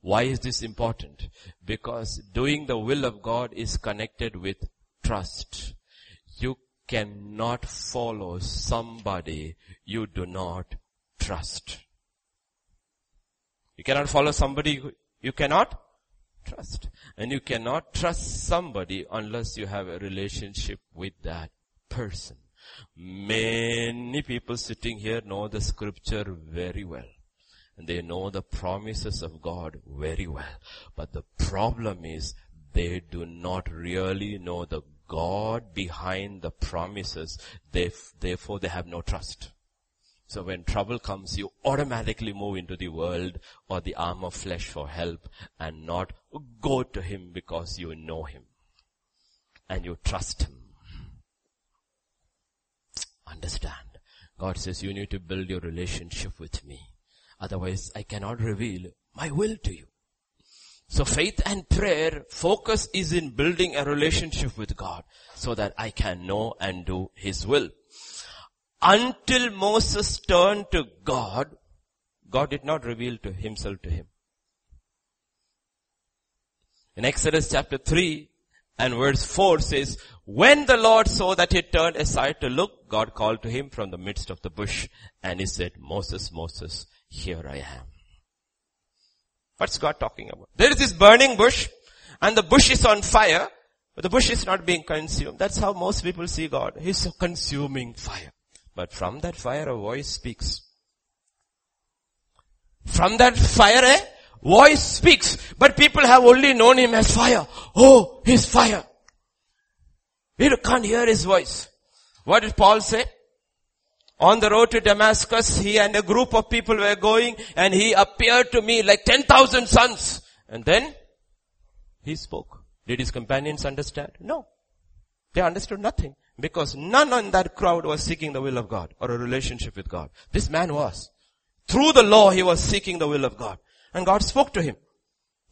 Why is this important? Because doing the will of God is connected with trust. You cannot follow somebody you do not trust. You cannot follow somebody you cannot trust. And you cannot trust somebody unless you have a relationship with that person. Many people sitting here know the scripture very well they know the promises of God very well. But the problem is they do not really know the God behind the promises. They, therefore they have no trust. So when trouble comes, you automatically move into the world or the arm of flesh for help and not go to Him because you know Him and you trust Him. Understand. God says you need to build your relationship with me. Otherwise, I cannot reveal my will to you. So faith and prayer focus is in building a relationship with God so that I can know and do His will. Until Moses turned to God, God did not reveal to Himself to him. In Exodus chapter 3 and verse 4 says, when the Lord saw that he turned aside to look, God called to him from the midst of the bush and he said, Moses, Moses, here I am. What's God talking about? There is this burning bush and the bush is on fire, but the bush is not being consumed. That's how most people see God. He's consuming fire. But from that fire a voice speaks. From that fire a voice speaks. But people have only known him as fire. Oh, he's fire. We can't hear his voice. What did Paul say? On the road to Damascus, he and a group of people were going and he appeared to me like 10,000 suns. And then he spoke. Did his companions understand? No. They understood nothing because none in that crowd was seeking the will of God or a relationship with God. This man was. Through the law, he was seeking the will of God and God spoke to him.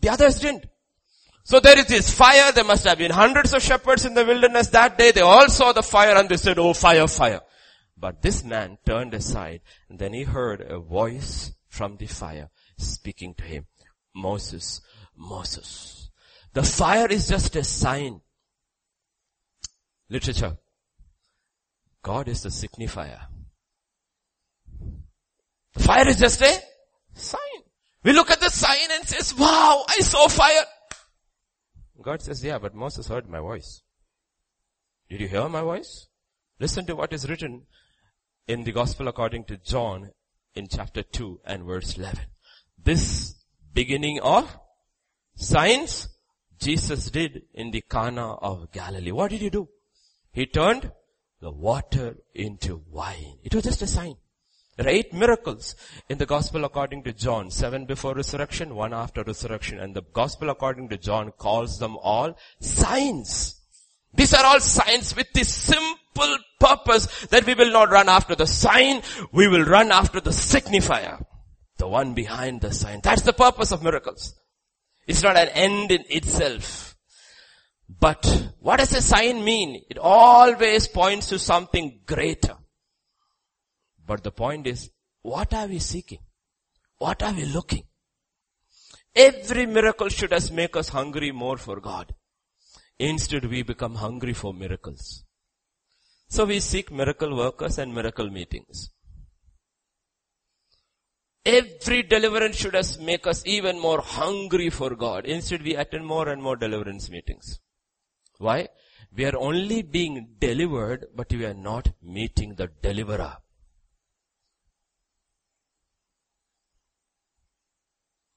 The others didn't. So there is this fire. There must have been hundreds of shepherds in the wilderness that day. They all saw the fire and they said, oh fire, fire. But this man turned aside and then he heard a voice from the fire speaking to him. Moses, Moses. The fire is just a sign. Literature. God is the signifier. The fire is just a sign. We look at the sign and says, wow, I saw fire. God says, yeah, but Moses heard my voice. Did you hear my voice? Listen to what is written in the gospel according to John in chapter 2 and verse 11. This beginning of signs Jesus did in the Cana of Galilee. What did he do? He turned the water into wine. It was just a sign. There are eight miracles in the gospel according to John. Seven before resurrection, one after resurrection. And the gospel according to John calls them all signs. These are all signs with the simple purpose that we will not run after the sign, we will run after the signifier. The one behind the sign. That's the purpose of miracles. It's not an end in itself. But what does a sign mean? It always points to something greater. But the point is, what are we seeking? What are we looking? Every miracle should us make us hungry more for God. Instead we become hungry for miracles. So we seek miracle workers and miracle meetings. Every deliverance should us make us even more hungry for God. Instead we attend more and more deliverance meetings. Why? We are only being delivered, but we are not meeting the deliverer.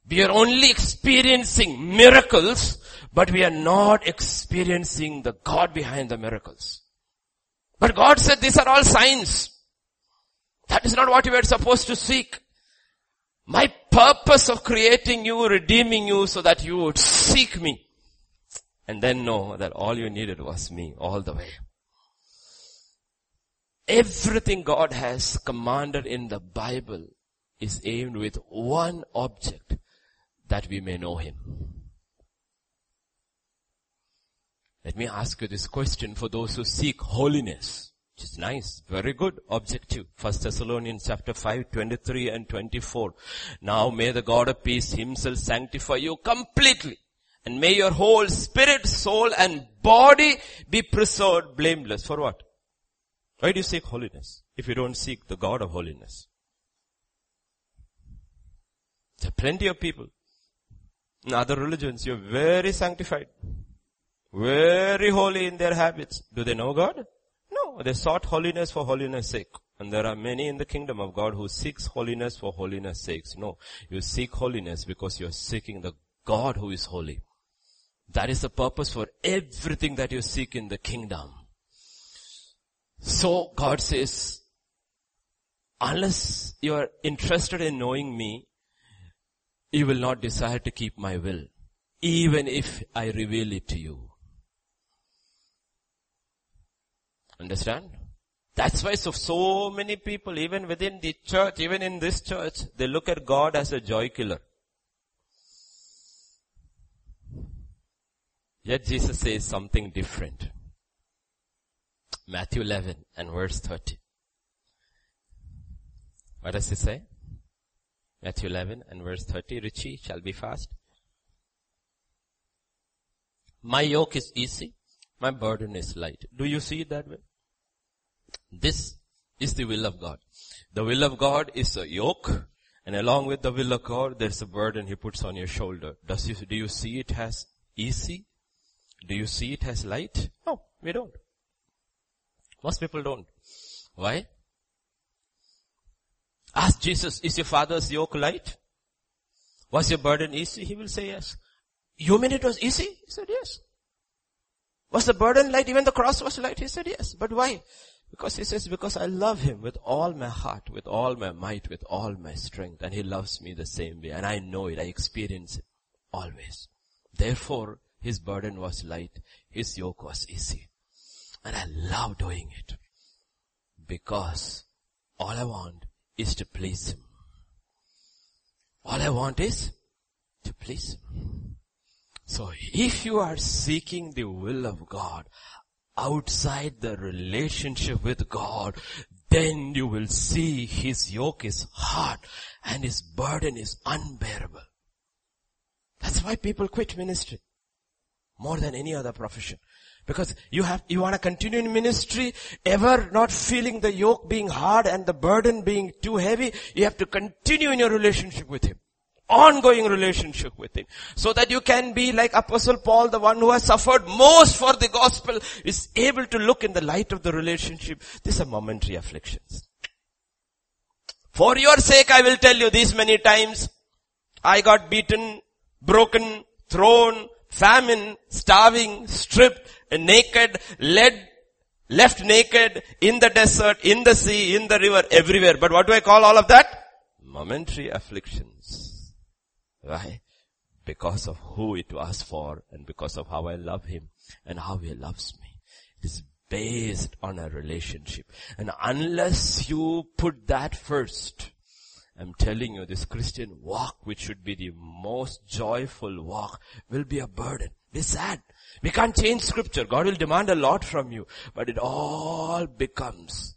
We are only experiencing miracles, but we are not experiencing the God behind the miracles. But God said these are all signs. That is not what you are supposed to seek. My purpose of creating you, redeeming you so that you would seek me. And then know that all you needed was me all the way. Everything God has commanded in the Bible is aimed with one object that we may know him. Let me ask you this question for those who seek holiness. Which is nice, very good, objective. First Thessalonians chapter 5, 23 and 24. Now may the God of peace himself sanctify you completely. And may your whole spirit, soul and body be preserved blameless. For what? Why do you seek holiness if you don't seek the God of holiness? There are plenty of people in other religions, you're very sanctified. Very holy in their habits. Do they know God? No, they sought holiness for holiness sake. And there are many in the kingdom of God who seeks holiness for holiness sakes. No, you seek holiness because you're seeking the God who is holy. That is the purpose for everything that you seek in the kingdom. So God says, unless you are interested in knowing me, you will not desire to keep my will, even if I reveal it to you. Understand? That's why so, so many people, even within the church, even in this church, they look at God as a joy killer. Yet Jesus says something different. Matthew 11 and verse 30. What does he say? Matthew 11 and verse 30, Richie shall be fast. My yoke is easy. My burden is light. Do you see it that way? This is the will of God. The will of God is a yoke and along with the will of God, there's a burden He puts on your shoulder. Does you, do you see it as easy? Do you see it as light? No, we don't. Most people don't. Why? Ask Jesus, is your father's yoke light? Was your burden easy? He will say yes. You mean it was easy? He said yes. Was the burden light? Even the cross was light? He said yes. But why? Because he says, because I love him with all my heart, with all my might, with all my strength, and he loves me the same way, and I know it, I experience it always. Therefore, his burden was light, his yoke was easy. And I love doing it. Because all I want is to please him. All I want is to please him. So if you are seeking the will of God, outside the relationship with God, then you will see his yoke is hard and his burden is unbearable. That's why people quit ministry more than any other profession. Because you have, you want to continue in ministry, ever not feeling the yoke being hard and the burden being too heavy, you have to continue in your relationship with Him ongoing relationship with Him. So that you can be like Apostle Paul, the one who has suffered most for the gospel, is able to look in the light of the relationship. These are momentary afflictions. For your sake I will tell you these many times, I got beaten, broken, thrown, famine, starving, stripped, naked, led, left naked, in the desert, in the sea, in the river, everywhere. But what do I call all of that? Momentary afflictions. Why? Because of who it was for and because of how I love him and how he loves me. It is based on a relationship. And unless you put that first, I'm telling you, this Christian walk, which should be the most joyful walk, will be a burden. Be sad. We can't change scripture. God will demand a lot from you. But it all becomes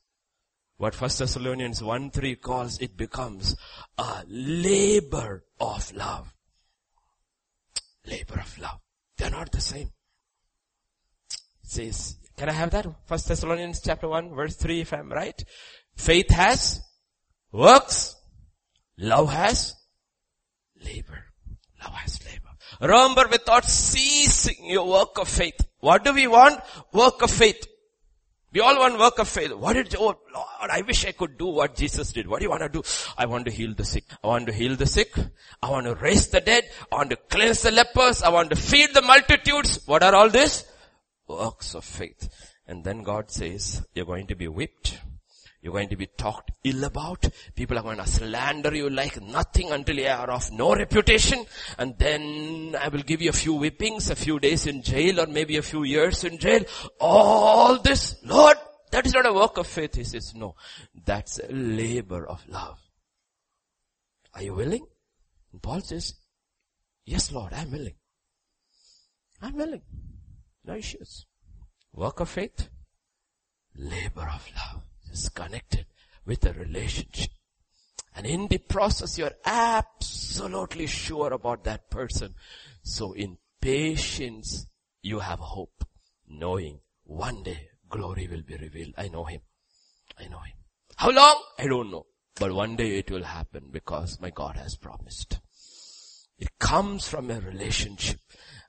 what First Thessalonians 1 3 calls it becomes a labor of love. Labor of love. They're not the same. It says, can I have that? First Thessalonians chapter 1 verse 3 if I'm right. Faith has works. Love has labor. Love has labor. Remember without ceasing your work of faith. What do we want? Work of faith. We all want work of faith. What did, oh Lord, I wish I could do what Jesus did. What do you want to do? I want to heal the sick. I want to heal the sick. I want to raise the dead. I want to cleanse the lepers. I want to feed the multitudes. What are all this? Works of faith. And then God says, you're going to be whipped. You're going to be talked ill about. People are going to slander you like nothing until you are of no reputation. And then I will give you a few whippings, a few days in jail or maybe a few years in jail. All this, Lord, that is not a work of faith. He says, no, that's a labor of love. Are you willing? And Paul says, yes Lord, I'm willing. I'm willing. No issues. Work of faith, labor of love is connected with a relationship. And in the process, you're absolutely sure about that person. So in patience, you have hope, knowing one day glory will be revealed. I know him. I know him. How long? I don't know. But one day it will happen because my God has promised. It comes from a relationship.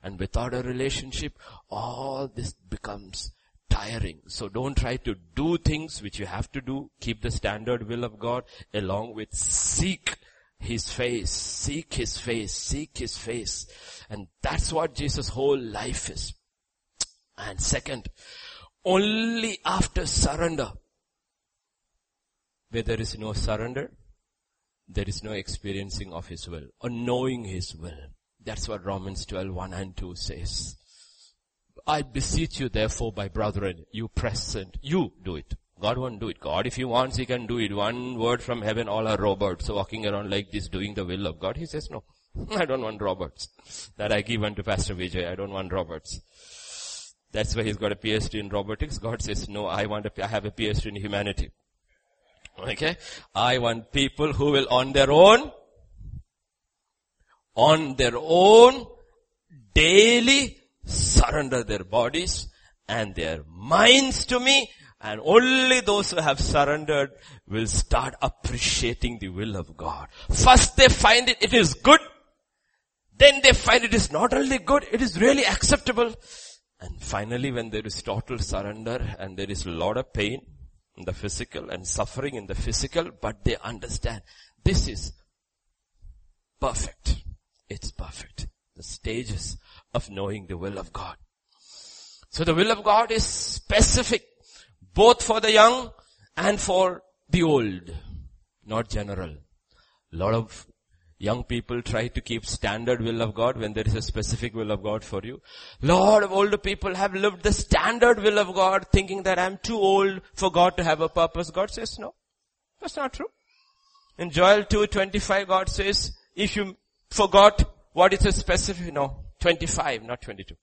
And without a relationship, all this becomes tiring. So don't try to do things which you have to do. Keep the standard will of God along with seek His face, seek His face, seek His face. And that's what Jesus' whole life is. And second, only after surrender, where there is no surrender, there is no experiencing of His will or knowing His will. That's what Romans 12, 1 and 2 says. I beseech you therefore my brethren, you present, you do it. God won't do it. God, if He wants, He can do it. One word from heaven, all are robots walking around like this doing the will of God. He says, no, <laughs> I don't want robots. That I give unto Pastor Vijay. I don't want robots. That's why he's got a PhD in robotics. God says, no, I want a, I have a PhD in humanity. Okay? I want people who will on their own, on their own, daily surrender their bodies and their minds to me and only those who have surrendered will start appreciating the will of God. First they find it, it is good. Then they find it is not only good, it is really acceptable. And finally when there is total surrender and there is a lot of pain in the physical and suffering in the physical, but they understand this is perfect. It's perfect. The stages of knowing the will of God. So the will of God is specific both for the young and for the old, not general. A lot of young people try to keep standard will of God when there is a specific will of God for you. Lot of older people have lived the standard will of God thinking that I'm too old for God to have a purpose. God says no. That's not true. In Joel 2.25 God says, if you forgot what is a specific, no, 25, not 22.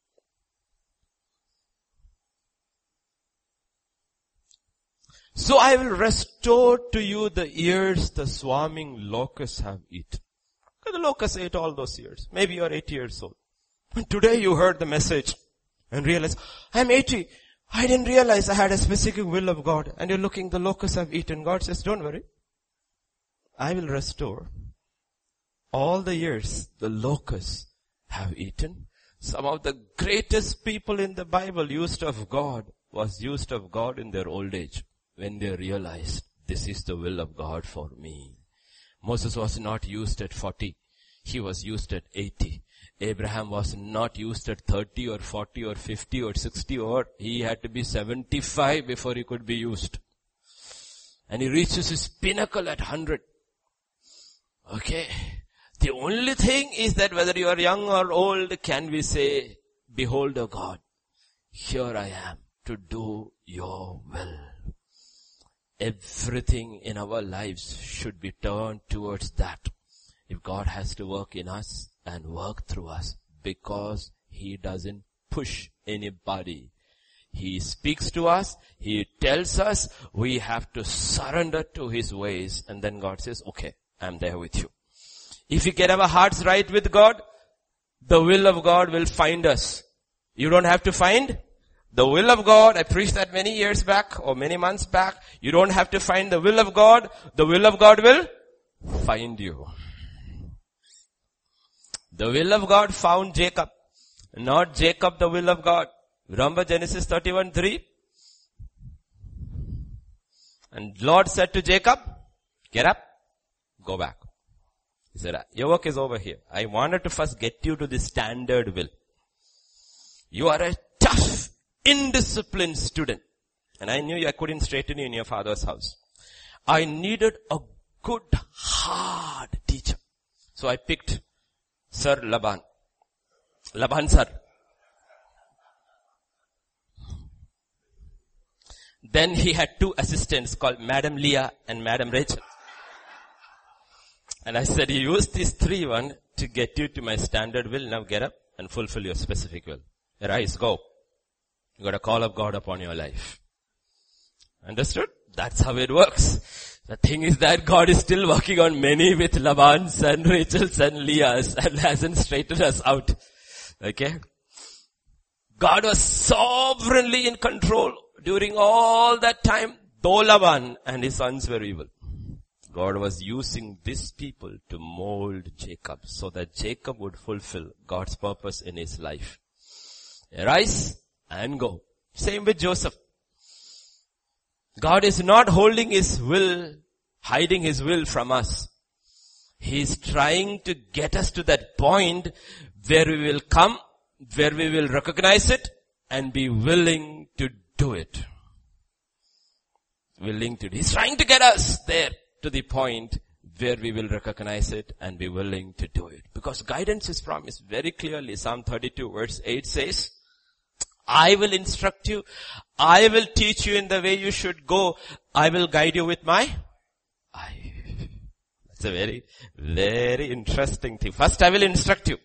So I will restore to you the years the swarming locusts have eaten. Because The locusts ate all those years. Maybe you're 80 years old. And today you heard the message and realize, I'm 80. I didn't realize I had a specific will of God. And you're looking, the locusts have eaten. God says, don't worry. I will restore all the years the locusts have eaten. Some of the greatest people in the Bible used of God was used of God in their old age when they realized this is the will of God for me. Moses was not used at 40. He was used at 80. Abraham was not used at 30 or 40 or 50 or 60 or he had to be 75 before he could be used. And he reaches his pinnacle at 100. Okay. The only thing is that whether you are young or old, can we say, behold, O God, here I am to do your will. Everything in our lives should be turned towards that. If God has to work in us and work through us because He doesn't push anybody. He speaks to us, He tells us we have to surrender to His ways and then God says, okay, I'm there with you. If we get our hearts right with God, the will of God will find us. You don't have to find the will of God, I preached that many years back or many months back. You don't have to find the will of God. The will of God will find you. The will of God found Jacob. Not Jacob the will of God. Remember Genesis 31 3? And Lord said to Jacob, get up, go back. He said, your work is over here. I wanted to first get you to the standard will. You are a tough indisciplined student. And I knew I couldn't straighten you in your father's house. I needed a good, hard teacher. So I picked Sir Laban. Laban sir. Then he had two assistants called Madam Leah and Madam Rachel. And I said, you use these three one to get you to my standard will. Now get up and fulfill your specific will. Arise, go. You got a call of God upon your life. Understood? That's how it works. The thing is that God is still working on many with Laban's and Rachel's and Leah's and hasn't straightened us out. Okay? God was sovereignly in control during all that time, though Laban and his sons were evil. God was using these people to mold Jacob so that Jacob would fulfill God's purpose in his life. Arise, and go. Same with Joseph. God is not holding his will, hiding his will from us. He is trying to get us to that point where we will come, where we will recognize it and be willing to do it. Willing to, do. he's trying to get us there to the point where we will recognize it and be willing to do it. Because guidance is promised very clearly. Psalm 32 verse 8 says, I will instruct you. I will teach you in the way you should go. I will guide you with my eye. That's a very, very interesting thing. First I will instruct you.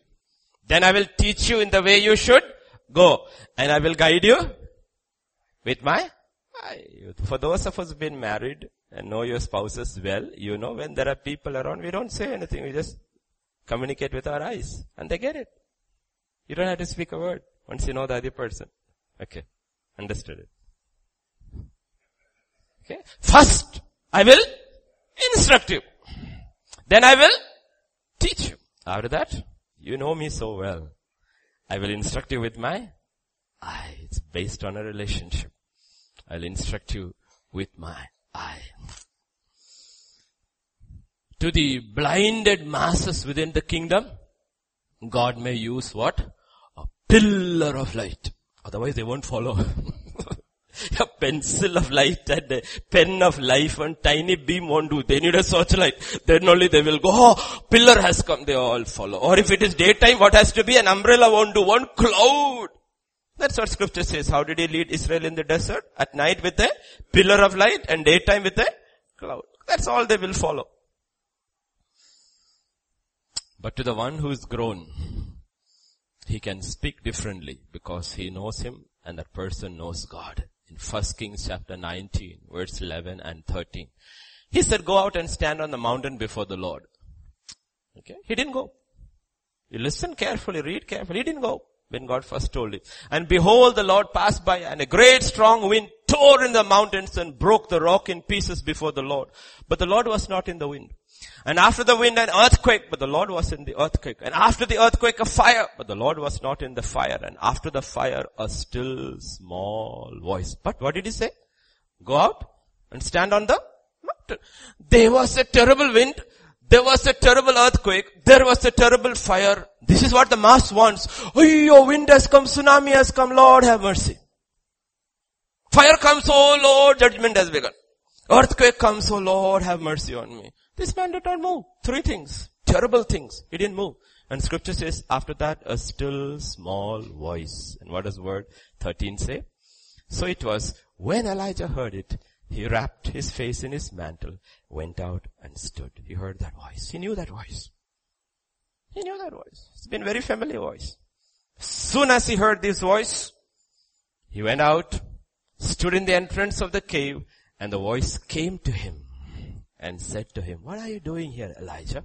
Then I will teach you in the way you should go. And I will guide you with my eye. For those of us who've been married and know your spouses well, you know when there are people around, we don't say anything. We just communicate with our eyes. And they get it. You don't have to speak a word. Once you know the other person. Okay. Understood it. Okay. First, I will instruct you. Then I will teach you. After that, you know me so well. I will instruct you with my eye. It's based on a relationship. I'll instruct you with my eye. To the blinded masses within the kingdom, God may use what? A pillar of light. Otherwise they won't follow. <laughs> a pencil of light and a pen of life and tiny beam won't do. They need a searchlight. Then only they will go, oh, pillar has come. They all follow. Or if it is daytime, what has to be? An umbrella won't do. One cloud. That's what scripture says. How did he lead Israel in the desert? At night with a pillar of light and daytime with a cloud. That's all they will follow. But to the one who is grown, he can speak differently because he knows him and that person knows God. In 1 Kings chapter 19 verse 11 and 13. He said go out and stand on the mountain before the Lord. Okay. He didn't go. You listen carefully, read carefully. He didn't go when God first told him. And behold, the Lord passed by and a great strong wind tore in the mountains and broke the rock in pieces before the Lord. But the Lord was not in the wind. And after the wind an earthquake, but the Lord was in the earthquake. And after the earthquake a fire, but the Lord was not in the fire. And after the fire a still small voice. But what did he say? Go out and stand on the mountain. There was a terrible wind. There was a terrible earthquake. There was a terrible fire. This is what the mass wants. Oh, your wind has come, tsunami has come, Lord have mercy. Fire comes, oh Lord, judgment has begun. Earthquake comes, oh Lord, have mercy on me. This man did not move. Three things. Terrible things. He didn't move. And scripture says after that a still small voice. And what does word 13 say? So it was when Elijah heard it, he wrapped his face in his mantle, went out and stood. He heard that voice. He knew that voice. He knew that voice. It's been a very familiar voice. Soon as he heard this voice, he went out, stood in the entrance of the cave, and the voice came to him and said to him, what are you doing here, Elijah?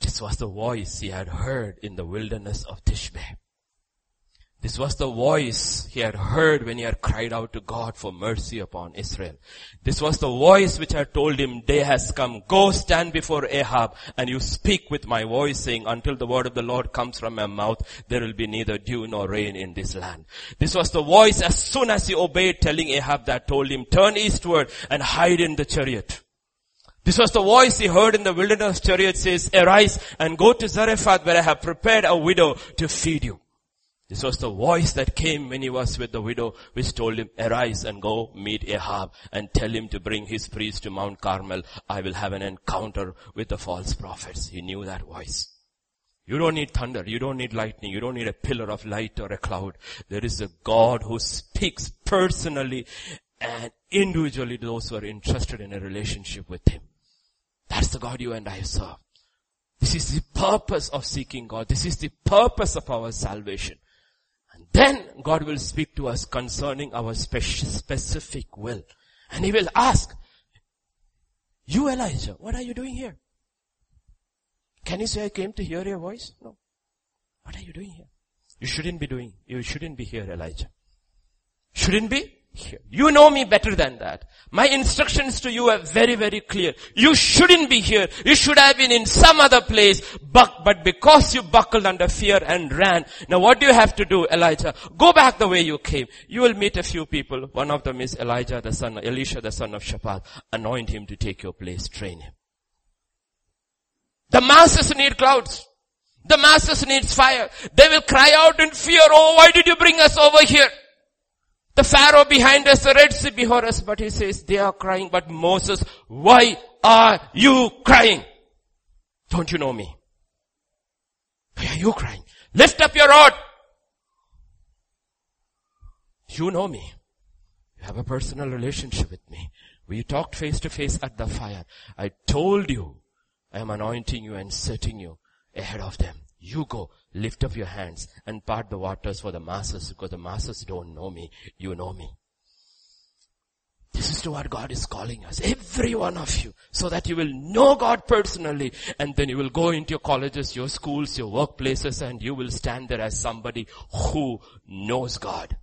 This was the voice he had heard in the wilderness of Tishbe. This was the voice he had heard when he had cried out to God for mercy upon Israel. This was the voice which had told him, day has come, go stand before Ahab and you speak with my voice saying, until the word of the Lord comes from my mouth, there will be neither dew nor rain in this land. This was the voice as soon as he obeyed telling Ahab that told him, turn eastward and hide in the Cherith. This was the voice he heard in the wilderness Cherith says, arise and go to Zarephath where I have prepared a widow to feed you. This was the voice that came when he was with the widow, which told him, arise and go meet Ahab and tell him to bring his priest to Mount Carmel. I will have an encounter with the false prophets. He knew that voice. You don't need thunder. You don't need lightning. You don't need a pillar of light or a cloud. There is a God who speaks personally and individually to those who are interested in a relationship with Him. That's the God you and I serve. This is the purpose of seeking God. This is the purpose of our salvation. Then God will speak to us concerning our specific will. And He will ask, you Elijah, what are you doing here? Can you say I came to hear your voice? No. What are you doing here? You shouldn't be doing, you shouldn't be here Elijah. Shouldn't be? Here. You know me better than that. My instructions to you are very, very clear. You shouldn't be here. You should have been in some other place, but, but because you buckled under fear and ran, now what do you have to do, Elijah? Go back the way you came. You will meet a few people. One of them is Elijah, the son, Elisha, the son of Shaphat. Anoint him to take your place. Train him. The masses need clouds. The masses needs fire. They will cry out in fear, oh why did you bring us over here? The Pharaoh behind us, the Red Sea before us, but he says they are crying, but Moses, why are you crying? Don't you know me? Why are you crying? Lift up your rod. You know me. You have a personal relationship with me. We talked face to face at the fire. I told you I am anointing you and setting you ahead of them. You go, lift up your hands and part the waters for the masses because the masses don't know me. You know me. This is to what God is calling us. Every one of you. So that you will know God personally and then you will go into your colleges, your schools, your workplaces and you will stand there as somebody who knows God.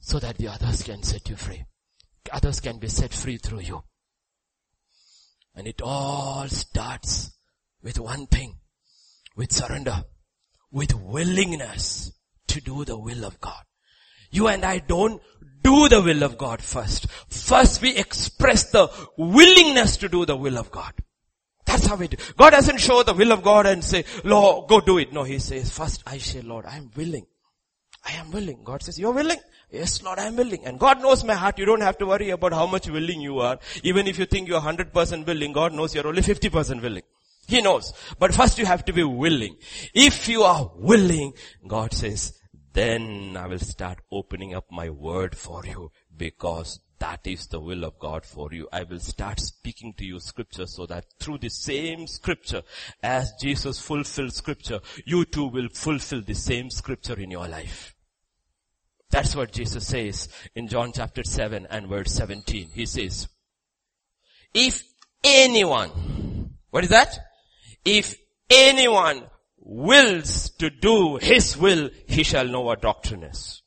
So that the others can set you free. Others can be set free through you. And it all starts with one thing. With surrender. With willingness to do the will of God. You and I don't do the will of God first. First we express the willingness to do the will of God. That's how we do. God doesn't show the will of God and say, Lord, go do it. No, He says, first I say, Lord, I am willing. I am willing. God says, you're willing? Yes, Lord, I am willing. And God knows my heart. You don't have to worry about how much willing you are. Even if you think you're 100% willing, God knows you're only 50% willing. He knows. But first you have to be willing. If you are willing, God says, then I will start opening up my word for you because that is the will of God for you. I will start speaking to you scripture so that through the same scripture as Jesus fulfilled scripture, you too will fulfill the same scripture in your life. That's what Jesus says in John chapter 7 and verse 17. He says, if anyone, what is that? If anyone wills to do his will, he shall know what doctrine is.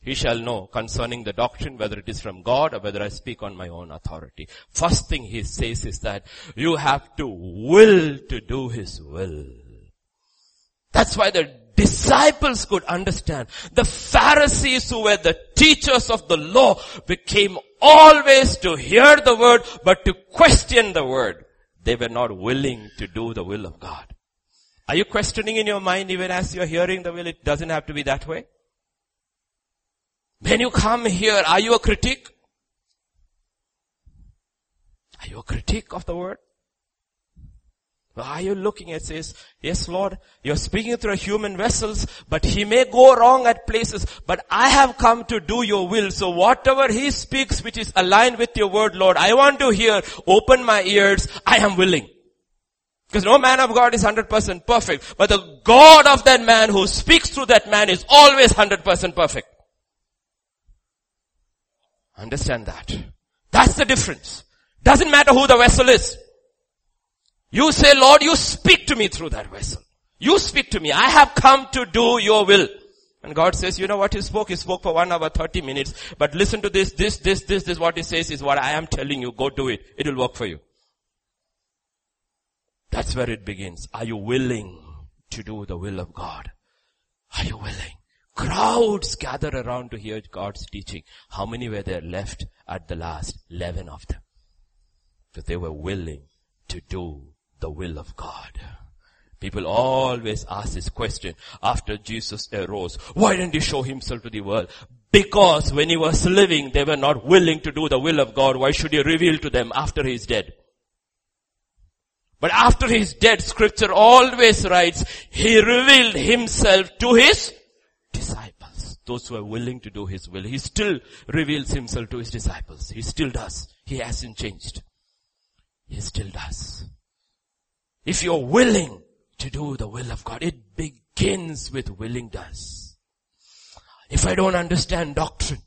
He shall know concerning the doctrine whether it is from God or whether I speak on my own authority. First thing he says is that you have to will to do his will. That's why the disciples could understand. The Pharisees who were the teachers of the law became always to hear the word but to question the word. They were not willing to do the will of God. Are you questioning in your mind even as you're hearing the will? It doesn't have to be that way. When you come here, are you a critic? Are you a critic of the word? Are you looking at says, yes Lord, you're speaking through human vessels, but he may go wrong at places, but I have come to do your will. So whatever he speaks which is aligned with your word, Lord, I want to hear, open my ears, I am willing. Because no man of God is 100% perfect. But the God of that man who speaks through that man is always 100% perfect. Understand that. That's the difference. Doesn't matter who the vessel is. You say, Lord, you speak to me through that vessel. You speak to me. I have come to do your will. And God says, you know what he spoke? He spoke for one hour, 30 minutes. But listen to this, this, this, this, this, what he says is what I am telling you. Go do it. It will work for you. That's where it begins. Are you willing to do the will of God? Are you willing? Crowds gather around to hear God's teaching. How many were there left at the last? Eleven of them. Because they were willing to do the will of God. People always ask this question after Jesus arose. Why didn't he show himself to the world? Because when he was living, they were not willing to do the will of God. Why should he reveal to them after he is dead? But after his dead, scripture always writes, he revealed himself to his disciples. Those who are willing to do his will. He still reveals himself to his disciples. He still does. He hasn't changed. He still does. If you're willing to do the will of God, it begins with willingness. If I don't understand doctrine,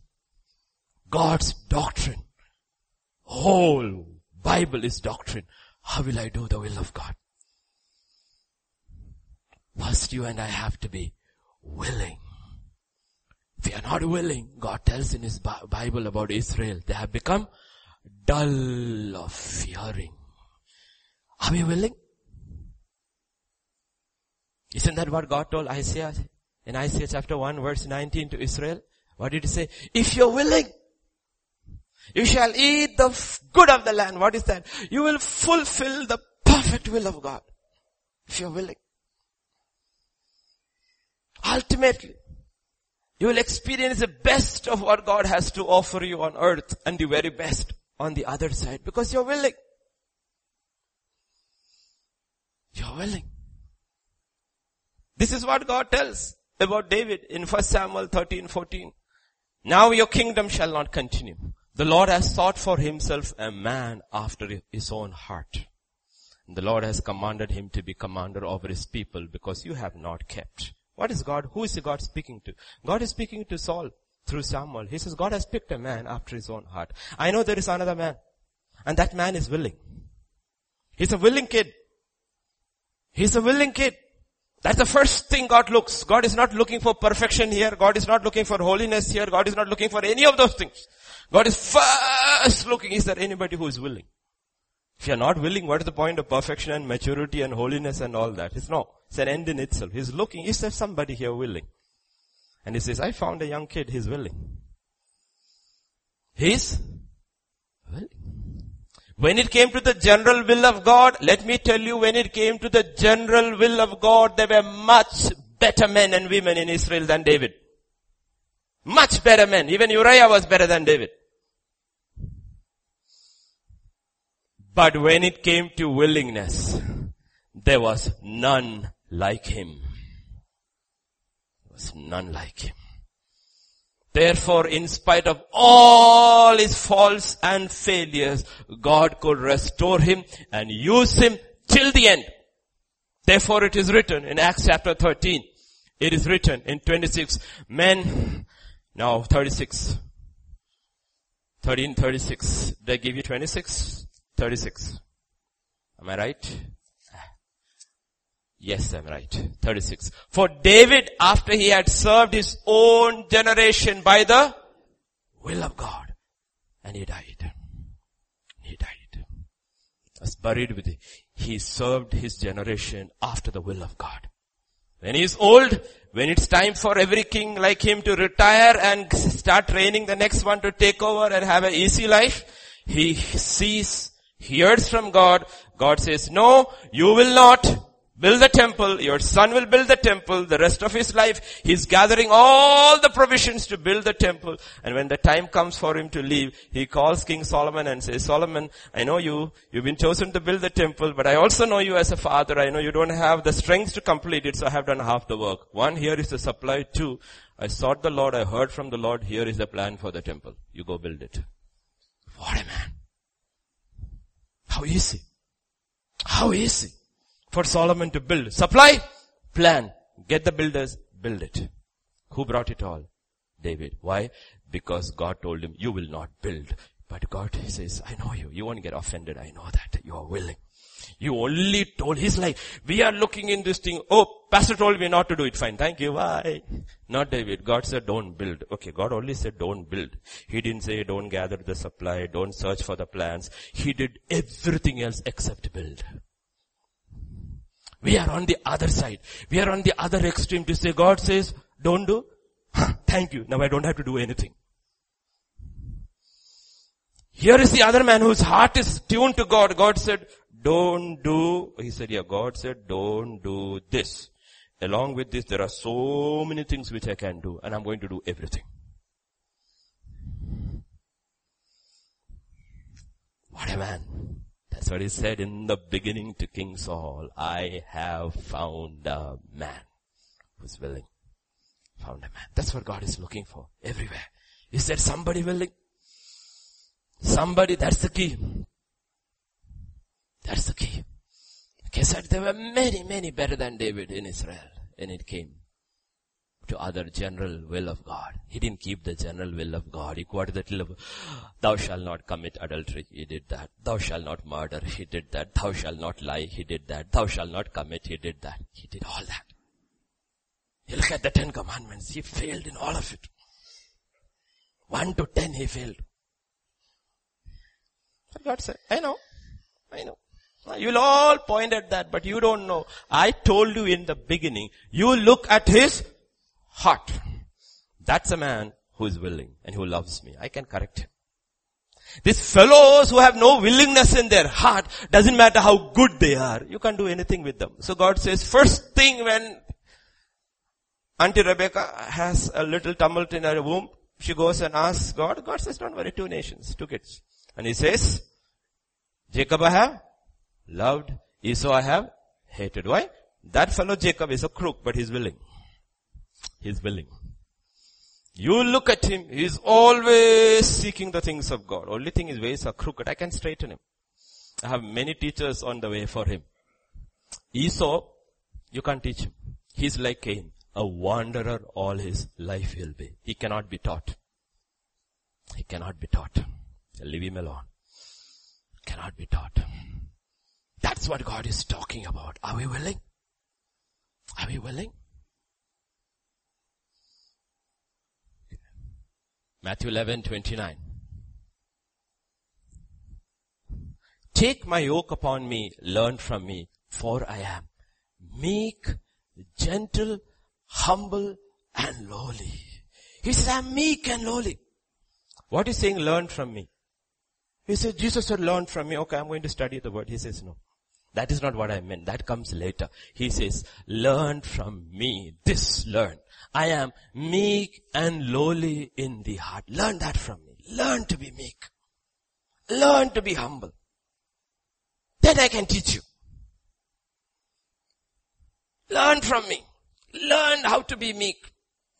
God's doctrine, whole Bible is doctrine. How will I do the will of God? First you and I have to be willing. If we are not willing, God tells in His Bible about Israel, they have become dull of hearing. Are we willing? Isn't that what God told Isaiah in Isaiah chapter 1 verse 19 to Israel? What did he say? If you're willing, you shall eat the good of the land. What is that? You will fulfill the perfect will of God. If you're willing. Ultimately, you will experience the best of what God has to offer you on earth and the very best on the other side because you're willing. You're willing. This is what God tells about David in 1 Samuel 13, 14. Now your kingdom shall not continue. The Lord has sought for himself a man after his own heart. The Lord has commanded him to be commander over his people because you have not kept. What is God? Who is God speaking to? God is speaking to Saul. through Samuel. He says, God has picked a man after his own heart. I know there is another man. And that man is willing. He's a willing kid. He's a willing kid. That's the first thing God looks. God is not looking for perfection here. God is not looking for holiness here. God is not looking for any of those things. God is first looking, is there anybody who is willing? If you're not willing, what is the point of perfection and maturity and holiness and all that? It's no. It's an end in itself. He's looking, is there somebody here willing? And he says, I found a young kid, he's willing. He's. When it came to the general will of God, let me tell you, when it came to the general will of God, there were much better men and women in Israel than David. Much better men. Even Uriah was better than David. But when it came to willingness, there was none like him. There was none like him. Therefore, in spite of all his faults and failures, God could restore him and use him till the end. Therefore it is written in Acts chapter 13. It is written in 26. Men, now 36. 13, 36. They give you 26? 36. Am I right? Yes, I'm right. 36. For David, after he had served his own generation by the will of God, and he died. He died. Was buried with it. He served his generation after the will of God. When he is old, when it's time for every king like him to retire and start training the next one to take over and have an easy life, he sees, hears from God. God says, no, you will not build the temple, your son will build the temple, the rest of his life, he's gathering all the provisions to build the temple, and when the time comes for him to leave, he calls King Solomon and says, Solomon, I know you, you've been chosen to build the temple, but I also know you as a father, I know you don't have the strength to complete it, so I have done half the work. One, here is the supply, two, I sought the Lord, I heard from the Lord, here is the plan for the temple. You go build it. What a man. How easy. How easy for Solomon to build. Supply, plan. Get the builders, build it. Who brought it all? David. Why? Because God told him, you will not build. But God says, I know you. You won't get offended. I know that. You are willing. You only told, he's like, we are looking in this thing. Oh, pastor told me not to do it. Fine. Thank you. Why? Not David. God said don't build. Okay. God only said don't build. He didn't say don't gather the supply. Don't search for the plans. He did everything else except build. We are on the other side. We are on the other extreme to say, God says, don't do. Thank you. Now I don't have to do anything. Here is the other man whose heart is tuned to God. God said, don't do, he said, yeah, God said, don't do this. Along with this, there are so many things which I can do and I'm going to do everything. What a man. That's what he said in the beginning to King Saul. I have found a man who's willing. Found a man. That's what God is looking for everywhere. Is there somebody willing? Somebody, that's the key. That's the key. Said, there were many, many better than David in Israel And it came to other general will of God. He didn't keep the general will of God. He quoted that little, thou shalt not commit adultery. He did that. Thou shalt not murder. He did that. Thou shalt not lie. He did that. Thou shalt not commit. He did that. He did all that. You look at the Ten Commandments. He failed in all of it. One to ten he failed. God said, I know. I know. You'll all point at that, but you don't know. I told you in the beginning, you look at his heart. That's a man who is willing and who loves me. I can correct him. These fellows who have no willingness in their heart, doesn't matter how good they are, you can't do anything with them. So God says, first thing when Auntie Rebecca has a little tumult in her womb, she goes and asks God, God says, don't worry, two nations, two kids. And he says, Jacob I have loved, Esau I have hated. Why? That fellow Jacob is a crook, but he's willing. He's willing. You look at him, he's always seeking the things of God. Only thing his ways are crooked. I can straighten him. I have many teachers on the way for him. Esau, you can't teach him. He's like Cain. a wanderer all his life he'll be. He cannot be taught. He cannot be taught. Leave him alone. Cannot be taught. That's what God is talking about. Are we willing? Are we willing? Matthew 11, 29. Take my yoke upon me, learn from me, for I am meek, gentle, humble, and lowly. He says, I'm meek and lowly. What is saying, learn from me? He said, Jesus said, learn from me. Okay, I'm going to study the word. He says, no. That is not what I meant. That comes later. He says, learn from me. This learn. I am meek and lowly in the heart. Learn that from me. Learn to be meek. Learn to be humble. Then I can teach you. Learn from me. Learn how to be meek.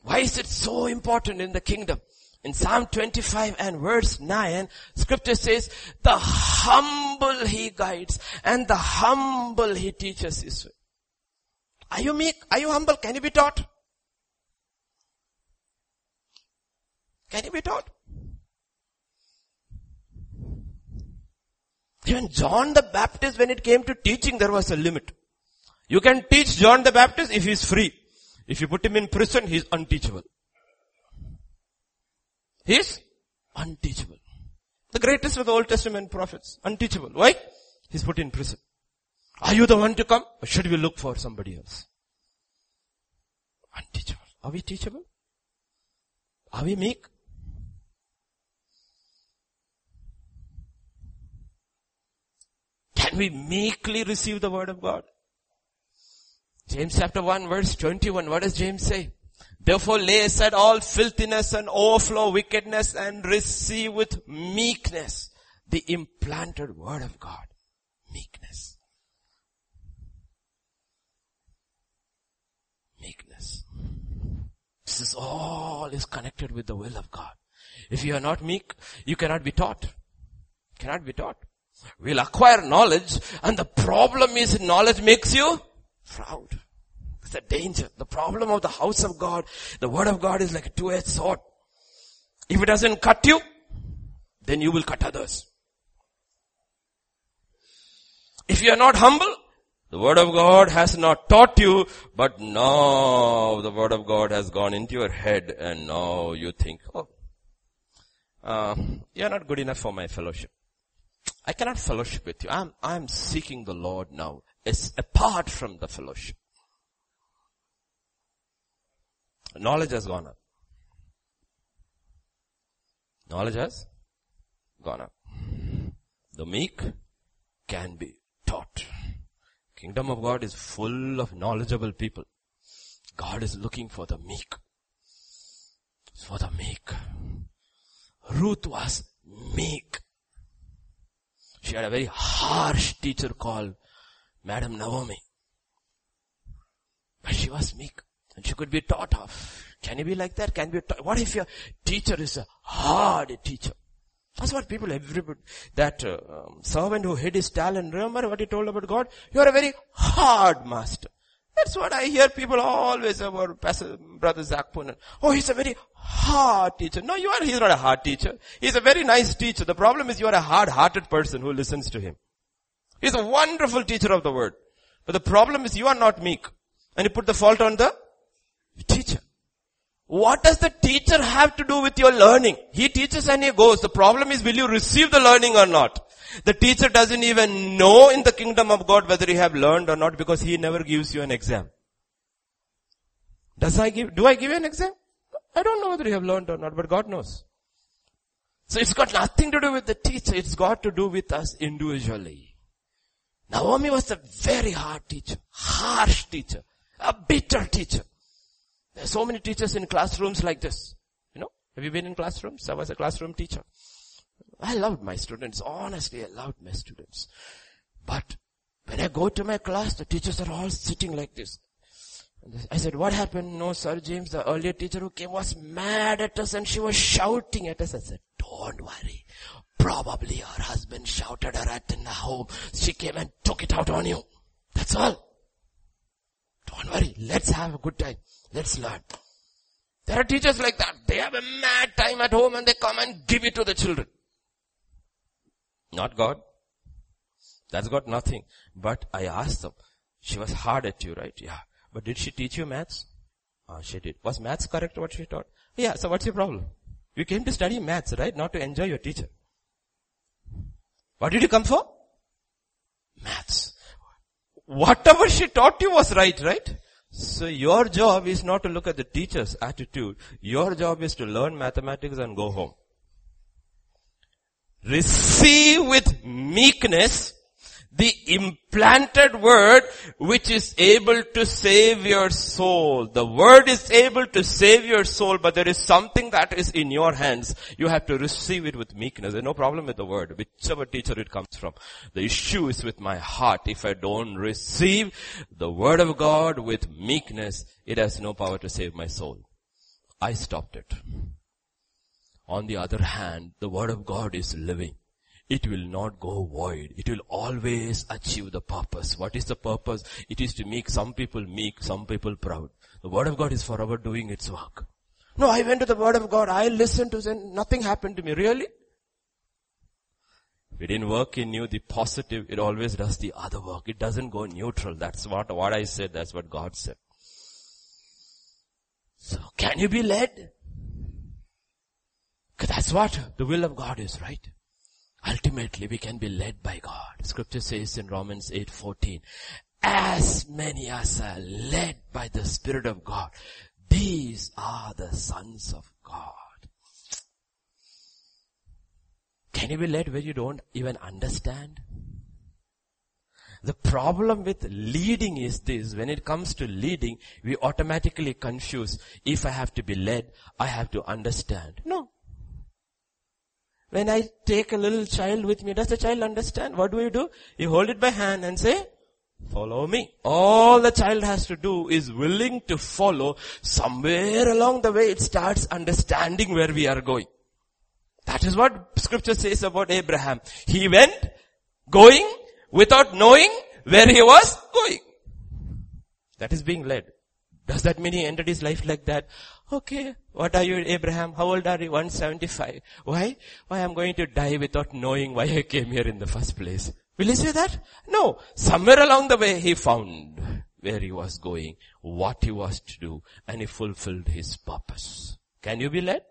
Why is it so important in the kingdom? In Psalm 25 and verse 9, scripture says, the humble he guides and the humble he teaches his way. Are you meek? Are you humble? Can you be taught? Can you be taught? Even John the Baptist, when it came to teaching, there was a limit. You can teach John the Baptist if he's free. If you put him in prison, he's unteachable. He's unteachable. The greatest of the Old Testament prophets. Unteachable. Why? He's put in prison. Are you the one to come? Or should we look for somebody else? Unteachable. Are we teachable? Are we meek? Can we meekly receive the word of God? James chapter 1 verse 21, what does James say? Therefore lay aside all filthiness and overflow wickedness and receive with meekness the implanted word of God. Meekness. Meekness. This is all is connected with the will of God. If you are not meek, you cannot be taught. Cannot be taught. We'll acquire knowledge and the problem is knowledge makes you proud. It's a danger. The problem of the house of God, the word of God is like a two-edged sword. If it doesn't cut you, then you will cut others. If you are not humble, the word of God has not taught you, but now the word of God has gone into your head and now you think, oh, uh, you're not good enough for my fellowship. I cannot fellowship with you. I'm, I'm seeking the Lord now. It's apart from the fellowship. Knowledge has gone up. Knowledge has gone up. The meek can be taught. Kingdom of God is full of knowledgeable people. God is looking for the meek. For the meek. Ruth was meek. She had a very harsh teacher called Madam Naomi. But she was meek and she could be taught of. Can you be like that? Can be taught? What if your teacher is a hard teacher? That's what people, everybody, that uh, um, servant who hid his talent, remember what he told about God? You are a very hard master. That's what I hear people always about Pastor, Brother Zac Poonen. Oh, he's a very hard teacher. No, you are, he's not a hard teacher. He's a very nice teacher. The problem is you are a hard-hearted person who listens to him. He's a wonderful teacher of the word. But the problem is you are not meek. And you put the fault on teacher. What does the teacher have to do with your learning? He teaches and he goes. The problem is will you receive the learning or not? The teacher doesn't even know in the kingdom of God whether you have learned or not because he never gives you an exam. Does I give, do I give you an exam? I don't know whether you have learned or not, but God knows. So it's got nothing to do with the teacher, it's got to do with us individually. Naomi was a very hard teacher, harsh teacher, a bitter teacher. There are so many teachers in classrooms like this. You know, have you been in classrooms? I was a classroom teacher. I loved my students. Honestly, I loved my students. But when I go to my class, the teachers are all sitting like this. I said, what happened? No, Sir James, the earlier teacher who came was mad at us and she was shouting at us. I said, don't worry. Probably her husband shouted her at in the home. She came and took it out on you. That's all. Don't worry. Let's have a good time. Let's learn. There are teachers like that. They have a mad time at home and they come and give it to the children. Not God. That's got nothing. But I asked them, she was hard at you, right? Yeah. But did she teach you maths? Ah, she did. Was maths correct what she taught? Yeah, so what's your problem? You came to study maths, right? Not to enjoy your teacher. What did you come for? Maths. Whatever she taught you was right, right? So your job is not to look at the teacher's attitude. Your job is to learn mathematics and go home. Receive with meekness the implanted word which is able to save your soul. The word is able to save your soul, but there is something that is in your hands. You have to receive it with meekness. There's no problem with the word, whichever teacher it comes from. The issue is with my heart. If I don't receive the word of God with meekness, it has no power to save my soul. I stopped it. On the other hand, the word of God is living it will not go void. It will always achieve the purpose. What is the purpose? It is to make some people meek, some people proud. The word of God is forever doing its work. No, I went to the word of God. I listened to it. Nothing happened to me. Really? If it didn't work in you, the positive, it always does the other work. It doesn't go neutral. That's what, what I said. That's what God said. So can you be led? That's what the will of God is, right? Ultimately, we can be led by God. Scripture says in Romans 8:14, as many as are led by the Spirit of God, these are the sons of God. Can you be led where you don't even understand? The problem with leading is this, when it comes to leading, we automatically confuse, if I have to be led, I have to understand. No. When I take a little child with me, does the child understand? What do you do? You hold it by hand and say, follow me. All the child has to do is willing to follow. Somewhere along the way it starts understanding where we are going. That is what scripture says about Abraham. He went going without knowing where he was going. That is being led. Does that mean he ended his life like that? Okay, what are you, Abraham? How old are you? 175. Why? Why I'm going to die without knowing why I came here in the first place. Will he say that? No. Somewhere along the way he found where he was going, what he was to do, and he fulfilled his purpose. Can you be led?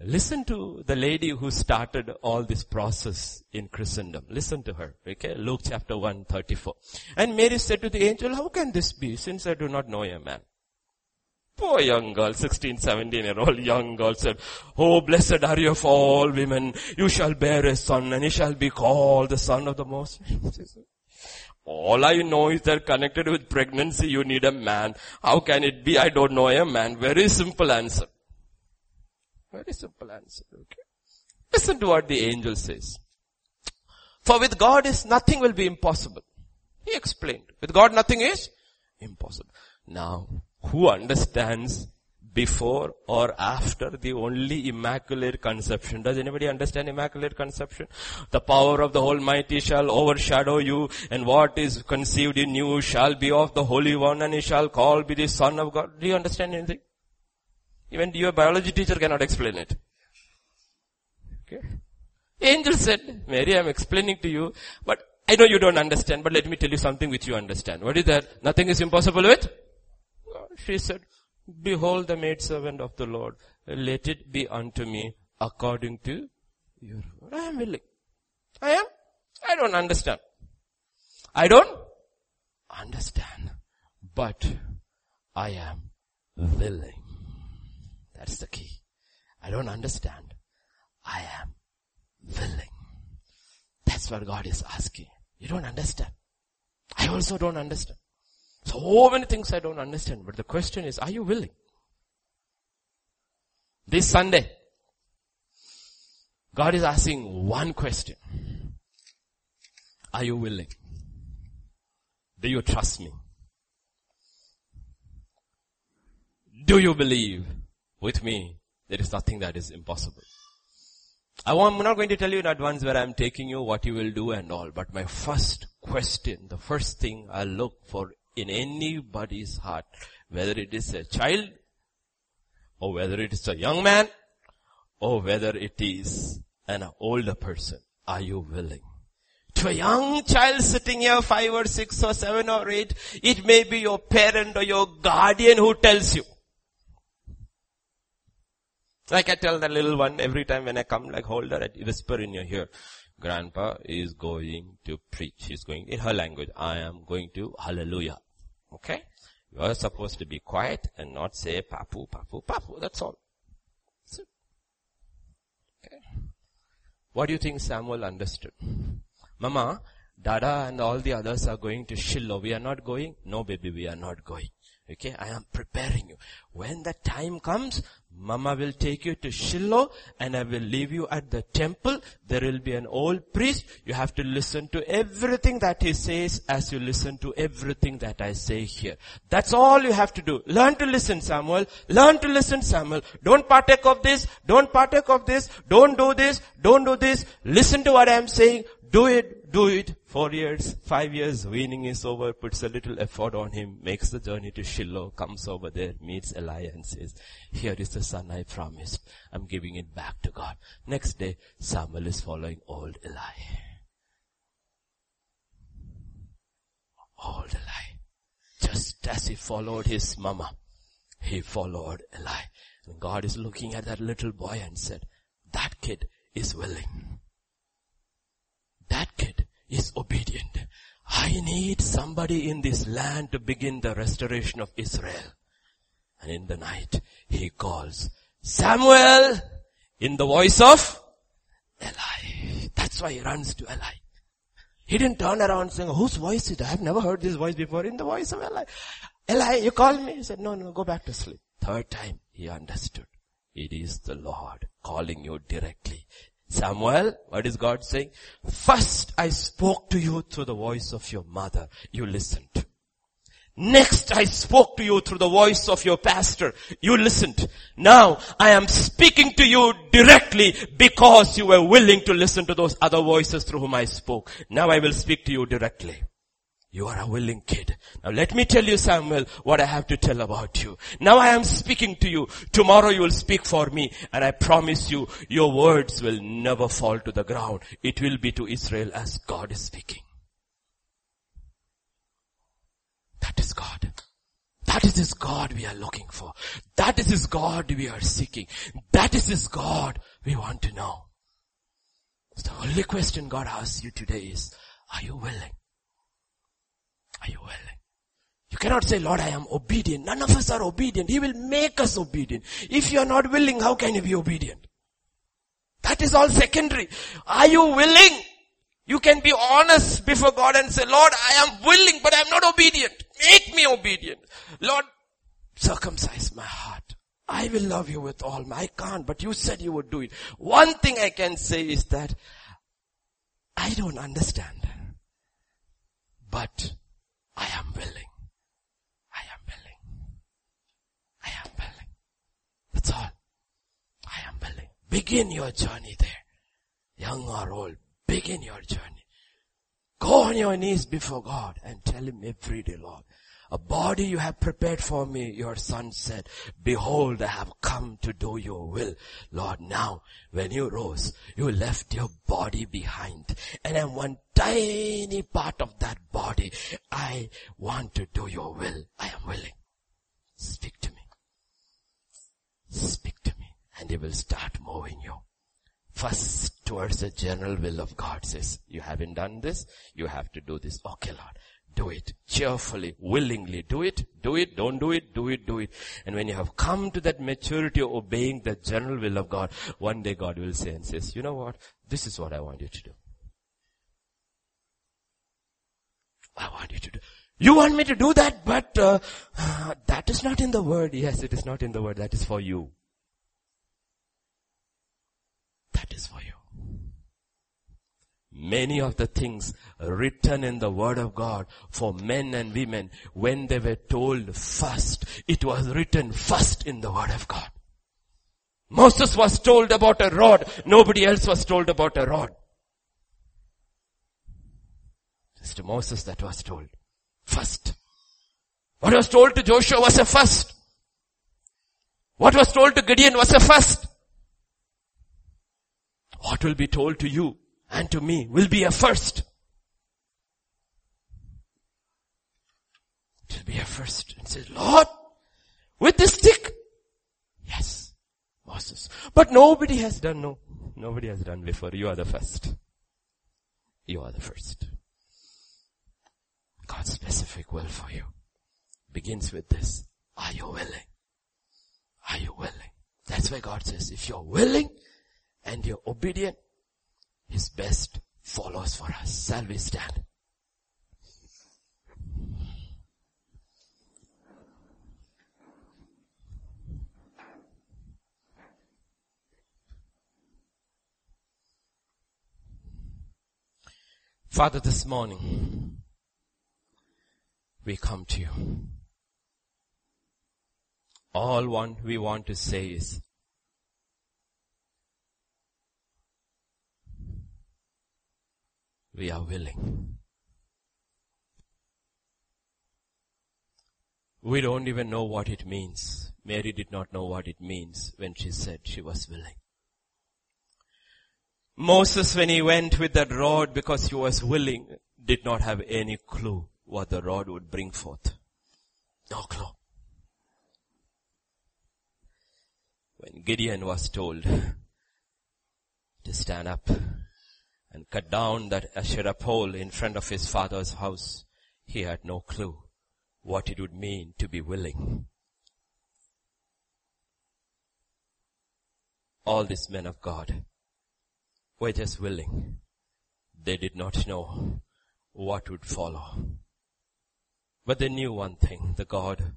Listen to the lady who started all this process in Christendom. Listen to her. Okay. Luke chapter 1, 34. And Mary said to the angel, how can this be since I do not know a man? Poor young girl, 16, 17 year old young girl said, Oh, blessed are you of all women. You shall bear a son and he shall be called the son of the most. <laughs> all I know is that connected with pregnancy, you need a man. How can it be? I don't know a man. Very simple answer. Very simple answer. Okay. Listen to what the angel says. For with God is nothing will be impossible. He explained. With God nothing is impossible. Now, who understands before or after the only immaculate conception. Does anybody understand immaculate conception? The power of the Almighty shall overshadow you and what is conceived in you shall be of the Holy One and he shall call be the Son of God. Do you understand anything? Even your biology teacher cannot explain it. Okay. Angel said, Mary, I'm explaining to you, but I know you don't understand, but let me tell you something which you understand. What is that? Nothing is impossible with? She said, behold the maidservant of the Lord. Let it be unto me according to your word. I am willing. I am. I don't understand. I don't understand. But I am willing. That's the key. I don't understand. I am willing. That's what God is asking. You don't understand. I also don't understand. So many things I don't understand, but the question is, are you willing? This Sunday, God is asking one question. Are you willing? Do you trust me? Do you believe? with me, there is nothing that is impossible. I am not going to tell you in advance where I'm taking you, what you will do and all, but my first question, the first thing I look for in anybody's heart, whether it is a child, or whether it is a young man, or whether it is an older person. Are you willing? To a young child sitting here, five or six or seven or eight, it may be your parent or your guardian who tells you. Like I tell the little one every time when I come, like hold her, I whisper in your ear, grandpa is going to preach. He's going in her language. I am going to hallelujah. Okay? You are supposed to be quiet and not say papu, papu, papu. That's all. That's okay. What do you think Samuel understood? Mama, Dada and all the others are going to Shiloh. We are not going? No baby, we are not going. Okay, I am preparing you. When the time comes, Mama will take you to Shiloh and I will leave you at the temple. There will be an old priest. You have to listen to everything that he says as you listen to everything that I say here. That's all you have to do. Learn to listen, Samuel. Learn to listen, Samuel. Don't partake of this. Don't partake of this. Don't do this. Don't do this. Listen to what I am saying. Do it, do it. Four years, five years, weaning is over, puts a little effort on him, makes the journey to Shiloh, comes over there, meets Eli and says, here is the son I promised. I'm giving it back to God. Next day, Samuel is following old Eli. Old Eli. Just as he followed his mama, he followed Eli. And God is looking at that little boy and said, that kid is willing. That kid is obedient. I need somebody in this land to begin the restoration of Israel. And in the night, he calls Samuel in the voice of Eli. That's why he runs to Eli. He didn't turn around saying, whose voice is it? I have never heard this voice before. In the voice of Eli. Eli, you called me? He said, no, no, go back to sleep. Third time, he understood. It is the Lord calling you directly. Samuel, what is God saying? First I spoke to you through the voice of your mother. You listened. Next I spoke to you through the voice of your pastor. You listened. Now I am speaking to you directly because you were willing to listen to those other voices through whom I spoke. Now I will speak to you directly. You are a willing kid. Now let me tell you Samuel what I have to tell about you. Now I am speaking to you. Tomorrow you will speak for me and I promise you your words will never fall to the ground. It will be to Israel as God is speaking. That is God. That is His God we are looking for. That is His God we are seeking. That is His God we want to know. So the only question God asks you today is, are you willing? Are you willing? You cannot say, Lord, I am obedient. None of us are obedient. He will make us obedient. If you are not willing, how can you be obedient? That is all secondary. Are you willing? You can be honest before God and say, Lord, I am willing, but I am not obedient. Make me obedient. Lord, circumcise my heart. I will love you with all my, I can't, but you said you would do it. One thing I can say is that I don't understand. But I am willing. I am willing. I am willing. That's all. I am willing. Begin your journey there. Young or old, begin your journey. Go on your knees before God and tell Him every day, Lord, a body you have prepared for me, your son said, behold, I have come to do your will. Lord, now, when you rose, you left your body behind. And I'm one tiny part of that body. I want to do your will. I am willing. Speak to me. Speak to me. And he will start moving you. First towards the general will of God says, you haven't done this, you have to do this. Okay Lord, do it cheerfully, willingly. Do it, do it, don't do it, do it, do it. And when you have come to that maturity of obeying the general will of God, one day God will say and says, you know what? This is what I want you to do. I want you to do. You want me to do that, but uh, that is not in the word. Yes, it is not in the word. That is for you. That is for you. Many of the things written in the word of God for men and women, when they were told first, it was written first in the word of God. Moses was told about a rod. Nobody else was told about a rod. It's to Moses that was told. First. What was told to Joshua was a first. What was told to Gideon was a first. What will be told to you and to me will be a first. It will be a first. And says, Lord, with this stick? Yes, Moses. But nobody has done, no. Nobody has done before. You are the first. You are the first. God's specific will for you begins with this. Are you willing? Are you willing? That's why God says, if you're willing and you're obedient, His best follows for us. Shall we stand? Father, this morning, we come to you. All one we want to say is, we are willing. We don't even know what it means. Mary did not know what it means when she said she was willing. Moses, when he went with that rod because he was willing, did not have any clue what the rod would bring forth. No clue. When Gideon was told to stand up and cut down that Asherah pole in front of his father's house, he had no clue what it would mean to be willing. All these men of God were just willing. They did not know what would follow. But they knew one thing, the God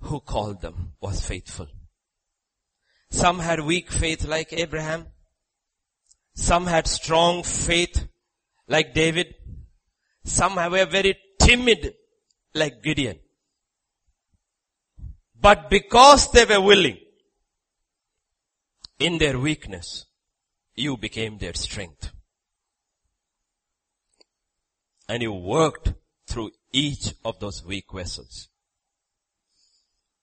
who called them was faithful. Some had weak faith like Abraham. Some had strong faith like David. Some were very timid like Gideon. But because they were willing, in their weakness, you became their strength. And you worked through each of those weak vessels.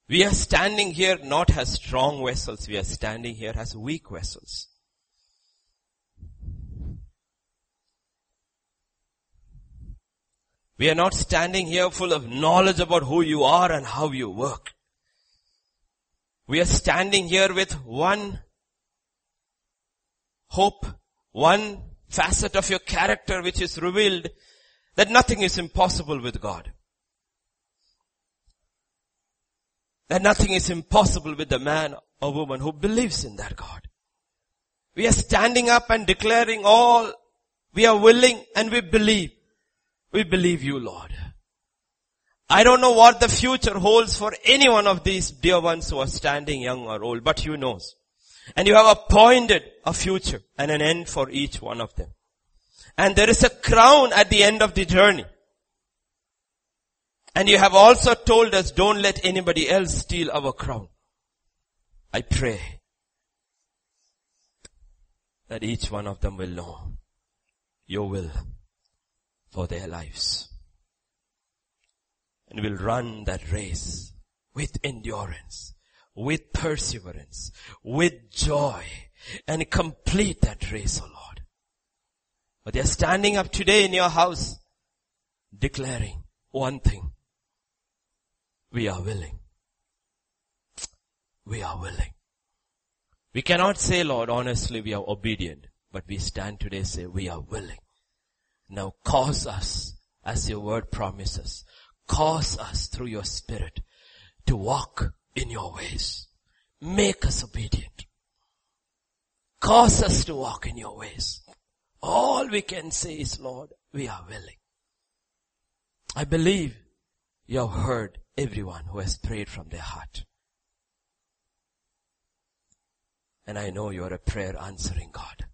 We are standing here not as strong vessels, we are standing here as weak vessels. We are not standing here full of knowledge about who you are and how you work. We are standing here with one hope, one facet of your character which is revealed that nothing is impossible with God. That nothing is impossible with the man or woman who believes in that God. We are standing up and declaring all, we are willing and we believe. We believe you, Lord. I don't know what the future holds for any one of these dear ones who are standing young or old, but you knows. And you have appointed a future and an end for each one of them. And there is a crown at the end of the journey. And you have also told us don't let anybody else steal our crown. I pray that each one of them will know your will for their lives. And will run that race with endurance, with perseverance, with joy, and complete that race, O oh Lord. But they're standing up today in your house, declaring one thing. We are willing. We are willing. We cannot say, Lord, honestly, we are obedient, but we stand today say, we are willing. Now cause us, as your word promises, cause us through your spirit to walk in your ways. Make us obedient. Cause us to walk in your ways. All we can say is, Lord, we are willing. I believe you have heard everyone who has prayed from their heart. And I know you are a prayer answering God.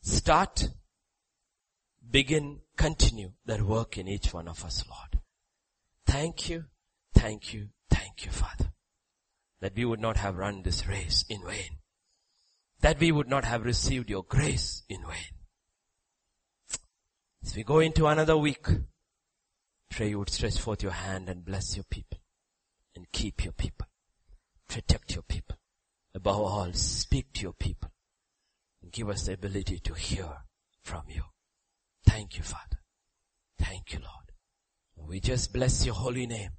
Start, begin, continue that work in each one of us, Lord. Thank you, thank you, thank you, Father. That we would not have run this race in vain. That we would not have received your grace in vain. As we go into another week, Pray you would stretch forth your hand and bless your people and keep your people. Protect your people. Above all, speak to your people and give us the ability to hear from you. Thank you, Father. Thank you, Lord. We just bless your holy name.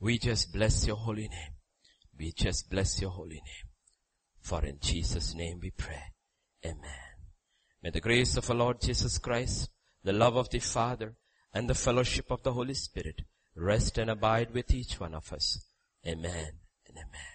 We just bless your holy name. We just bless your holy name. For in Jesus' name we pray. Amen. May the grace of our Lord Jesus Christ, the love of the Father, and the fellowship of the Holy Spirit rest and abide with each one of us. Amen and amen.